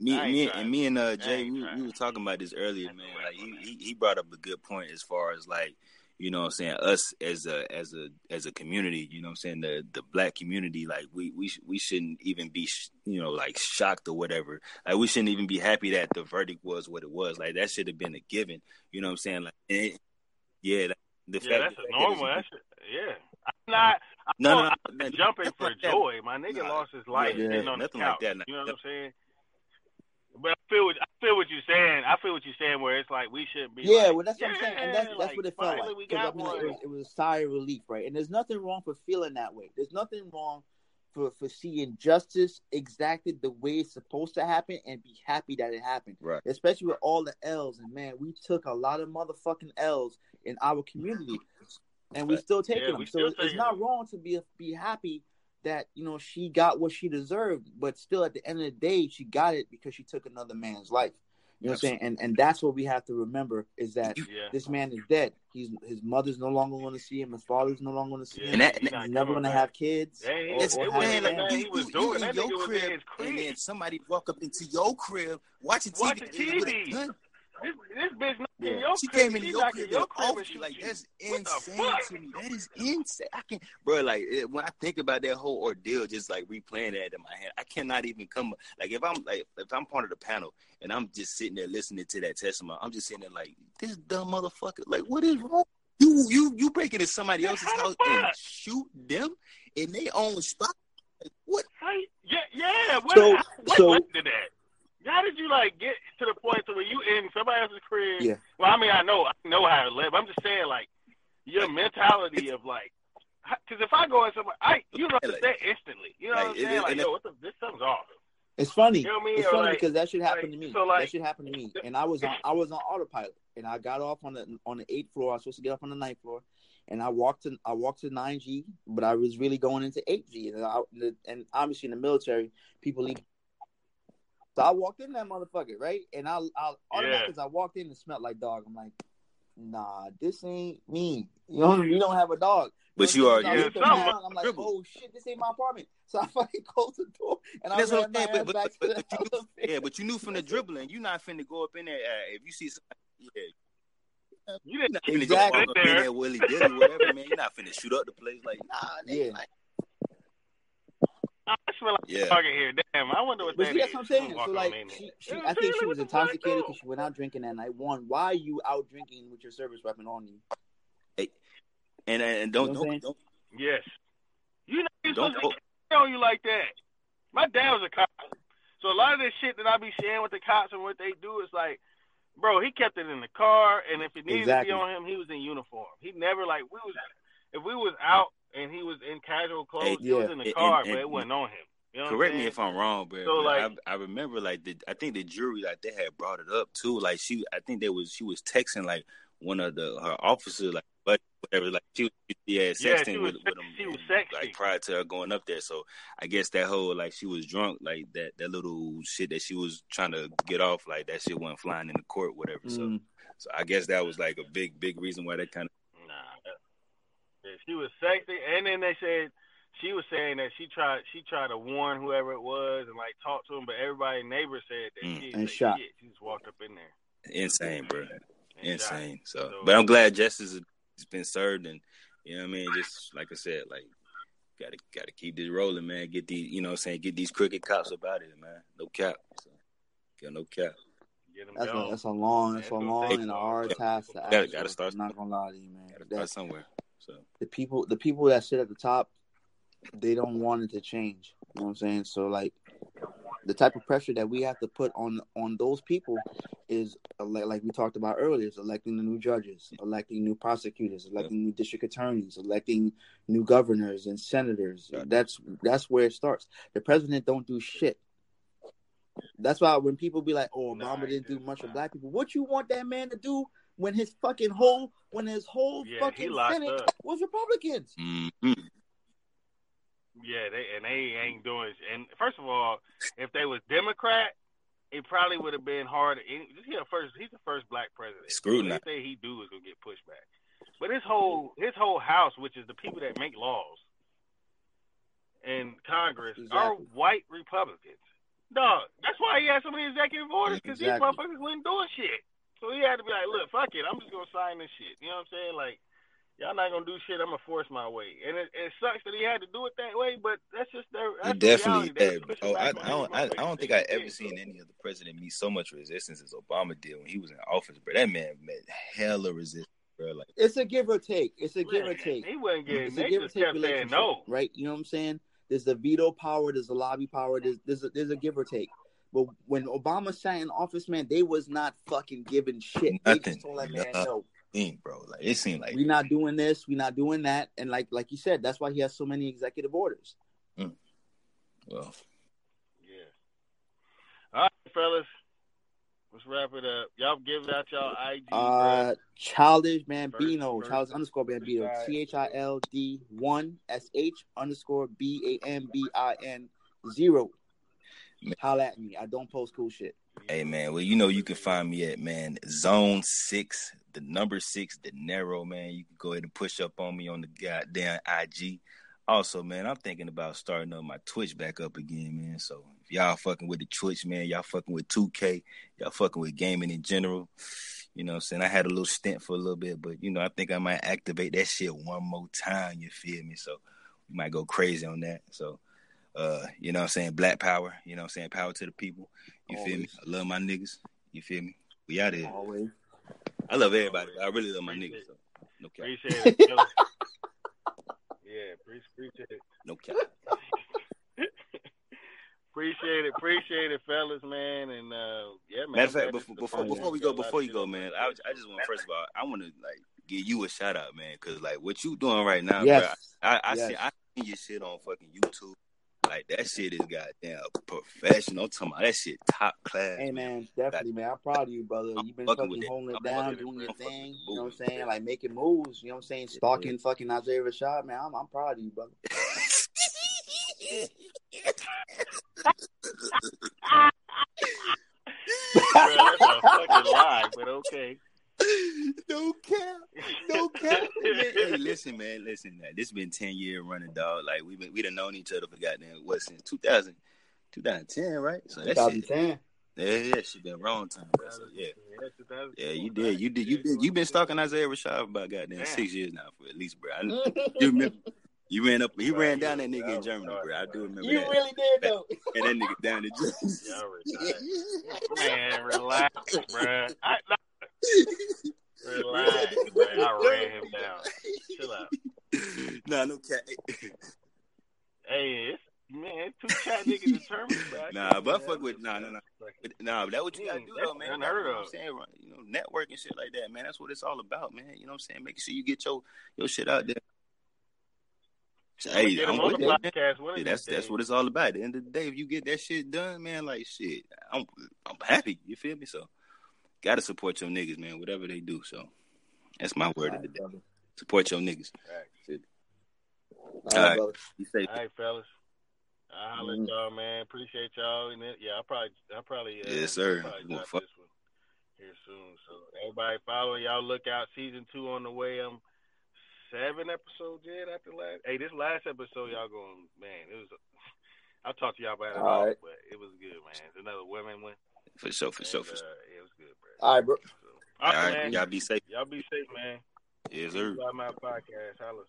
Me, me, and me and uh, Jay, ain't we, we were talking about this earlier, man. Like he, he, he brought up a good point as far as like, you know, what I'm saying us as a as a as a community, you know, what I'm saying the the black community, like we we we shouldn't even be, sh- you know, like shocked or whatever. Like we shouldn't even be happy that the verdict was what it was. Like that should have been a given. You know what I'm saying? Like, yeah, like, the Yeah, that's that normal. That's yeah. I'm not. I'm No, no, not no, jumping for like that. joy. My nigga Nah, lost his life yeah, the nothing like that. Nah, You know what I'm saying? But I feel what I feel what you're saying. I feel what you're saying. Where it's like we shouldn't be. Yeah, like, well, that's what I'm saying, and that's that's like, what it felt like. We 'Cause, got I mean, one. it was, it was a sigh of relief, right? And there's nothing wrong for feeling that way. There's nothing wrong for for seeing justice exacted the way it's supposed to happen and be happy that it happened. Right. Especially with all the L's, and man, we took a lot of motherfucking L's in our community, and we still taking Yeah, them. we So it's, it's not wrong to be be happy that you know she got what she deserved, but still at the end of the day, she got it because she took another man's life. You know what I'm saying? And and that's what we have to remember is that Yeah. this man is dead. He's his mother's no longer going to see him. His father's no longer going to see Yeah, him. And that- he's not never going to have kids. Yeah, or- it- or it wasn't like that you, he was you, doing. you That in your nigga was in crib, crib. and then somebody walk up into your crib watching TV, Watching with a TV. Gun. This, this bitch knocking Yeah. your She crib, came in she your knocking crib your crib off and shoot Like that's What insane to me. That is insane. I can, bro. Like it, when I think about that whole ordeal, just like replaying that in my head, I cannot even come. Like if I'm like if I'm part of the panel and I'm just sitting there listening to that testimony, I'm just sitting there like this dumb motherfucker. Like what is wrong? You you you break into somebody Yeah, else's how the house and shoot them in their own spot. Like, what? How yeah, yeah. What, So- how, what so- led to that? How did you like get to the point to where you in somebody else's crib? Yeah. Well, I mean, I know, I know how to live. I'm just saying, like, your mentality of like, because if I go in somewhere, I you know like- instantly. You know like, what I'm saying? it- Like, yo, what the this something's off. It's funny. You know what I mean? It's Or funny like- because that should happen to me. so, like- that should happen to me. And I was on I was on autopilot, and I got off on the on the eighth floor. I was supposed to get up on the ninth floor, and I walked to I walked to nine G, but I was really going into eight G, and I, and obviously in the military, people leave. So I walked in that motherfucker, right? And I, I automatically as I walked in, it smelled like dog. I'm like, nah, this ain't me. You know, you don't have a dog. But know you are- saying? yeah, So I looked something around, I'm like, dribble. oh shit, this ain't my apartment. So I fucking closed the door and I That's ran what I'm my saying. ass But, but, back but, to but the you knew, yeah, but you knew from the dribbling, you're not finna go up in there. Uh, if you see somebody, yeah, You didn't not finna Exactly. just walk up in there willy dilly, whatever, man. You're not finna shoot up the place like, nah, nigga, Yeah. like, I smell like Yeah. fucking here. Damn, I wonder what But that see, that's is. what I'm saying. Walk So like, she, she, I think she was what the fuck intoxicated because she went out drinking that night. One, why are you out drinking with your service weapon on you? Hey, and and don't You know what I'm don't, don't Yes. You know you're Don't supposed to be on you like that. My dad was a cop. So a lot of this shit that I be sharing with the cops and what they do is like, bro, he kept it in the car and if it needed Exactly. to be on him, he was in uniform. He never like we was if we was out and he was in casual clothes, Hey, he was in the And- car, and- but it wasn't on him. You know correct me if I'm wrong, bro. So, but like- I, I remember like the I think the jury like they had brought it up too. Like she, I think they was she was texting like one of the her officers like but whatever like she was yeah sexting Yeah, she was with, with him she was and, sexting. like prior to her going up there. So I guess that whole like she was drunk like that that little shit that she was trying to get off like that shit went flying in the court whatever. So Mm. so I guess that was like a big big reason why they kind of Nah. that- yeah, She was sexy and then they said she was saying that she tried she tried to warn whoever it was and like talk to him, but everybody neighbor said that Mm. she And said shot. shit. She just walked up in there. insane, bro. and insane. So, So- but I'm glad justice has been served, and you know what I mean. Just like I said, like gotta gotta keep this rolling, man. Get these, you know, what I'm saying, get these crooked cops up out of here, man. No cap, so, got no cap. That's a, that's a long, that's a long and a hard task to Gotta- gotta start I'm not gonna lie to you, man. Gotta start somewhere. So the people, the people that sit at the top, they don't want it to change. You know what I'm saying? So like, the type of pressure that we have to put on on those people is like, like we talked about earlier, is electing the new judges, electing new prosecutors, electing new district attorneys, electing new governors and senators. Right. That's that's where it starts. The president don't do shit. That's why when people be like, "Oh, Obama didn't do much for black people," what you want that man to do when his fucking whole when his whole Yeah, fucking Senate up. was Republicans? mm Yeah, they and they ain't doing. And first of all, if they was Democrat, it probably would have been hard. He the first. He's the first black president. Scrutinized. So anything he do is gonna get pushed back. But his whole his whole house, which is the people that make laws in Congress, are white Republicans. Dog, that's why he had so many executive orders because these motherfuckers wasn't doing shit. So he had to be like, look, fuck it, I'm just gonna sign this shit. You know what I'm saying? Like, y'all not gonna do shit. I'm gonna force my way, and it, it sucks that he had to do it that way. But that's just their. That's It definitely reality. They eh, had. Oh, I, I don't. I, I don't think I ever did. seen any other president meet so much resistance as Obama did when he was in office. But that man met hella resistance, bro. Like, It's a give or take. It's a give or take. He wasn't getting. It's a They give or take relationship, no. right? You know what I'm saying? There's the veto power, there's the lobby power, there's there's a, there's a give or take. But when Obama sat in office, man, they was not fucking giving shit. They Nothing. just told that man, Yeah. no, thing, bro. Like it seemed like we're not doing this, we're not doing that, and like like you said, that's why he has so many executive orders. well, Yeah. All right, fellas. Let's wrap it up. Y'all give out y'all IG. Uh, childish Bambino, First- childish underscore Bambino, C H I L D one S H underscore B A M B I N zero. Holla at me. I don't post cool shit. Hey man, well you know you can find me at man zone six, the number six, the narrow man. You can go ahead and push up on me on the goddamn IG. Also, man, I'm thinking about starting up my Twitch back up again, man. So if y'all fucking with the Twitch, man, y'all fucking with 2K, y'all fucking with gaming in general. You know what I'm saying? I had a little stint for a little bit, but you know, I think I might activate that shit one more time, you feel me? So we might go crazy on that. So uh, you know what I'm saying? Black power, you know what I'm saying? Power to the people. You Always. feel me? I love my niggas. You feel me? We out here. Always. I love everybody. I really love my niggas. So. No cap. Appreciate it. yeah, appreciate it. No cap. appreciate it, appreciate it, fellas, man, and uh, yeah, man. Matter of fact, before before, before we go, before you go, man, I, I just want first of all, I want to like give you a shout out, man, because like what you doing right now, yes. bro. I I, yes. see I see your shit on fucking YouTube. Like that shit is goddamn professional. I'm talking about that shit top class. Hey man, definitely man. I'm proud of you, brother. You've been fucking, fucking holding it down, doing your thing. You know what I'm saying? Like making moves. You know what I'm saying? Stalking yeah. fucking Isaiah Rashad, man. I'm, I'm proud of you, brother. Bro, that's a fucking lie, but okay. no cap, no cap. hey, listen, man, listen. Man. This has been ten year running, dog. Like we've been we done known each other for goddamn what since 2000, 2010, right? So that 2010. Yeah, yeah, she been wrong time. Bro. So, yeah, yeah, you did, you did, you been, you been stalking Isaiah Rashad for about goddamn six years now, for at least, bro. I, you remember? You ran up, he ran down that nigga in Germany, bro. I do remember you that. You really did though. And that nigga down the Jersey. Man, relax, bro. I, Relax, man. I ran him down. Chill out. Nah, no cat. hey, it's man, two chat niggas determined. Nah, but fuck with nah, nah, nah. Nah, but that what you gotta mm, do though, man. Unheard of. You know I'm saying, you know, network and shit like that, man. That's what it's all about, man. You know what I'm saying? Making sure you get your your shit out there. Hey, I'm with that. Yeah, that's that's what it's all about. At the end of the day, if you get that shit done, man, like shit, I'm I'm happy. You feel me? So gotta support your niggas, man, whatever they do. So that's my word of the day. Brother. Support your niggas. All right, All right, brother. You safe. All right, fellas. I holler mm-hmm. y'all, man. Appreciate y'all. And yeah, I probably, I probably, uh, yes, sir. Probably this one here soon. So everybody follow y'all. Look out. Season two on the way. I'm seven episodes in after last. Hey, this last episode, y'all going, man. It was. I'll talk to y'all about it, all, all right. but it was good, man. It's another women one. For sure, for sure, for sure. Uh, it was good, bro. All right, bro. So, all right, man. y'all be safe. Y'all be safe, man. Yes, sir. My podcast. Holla.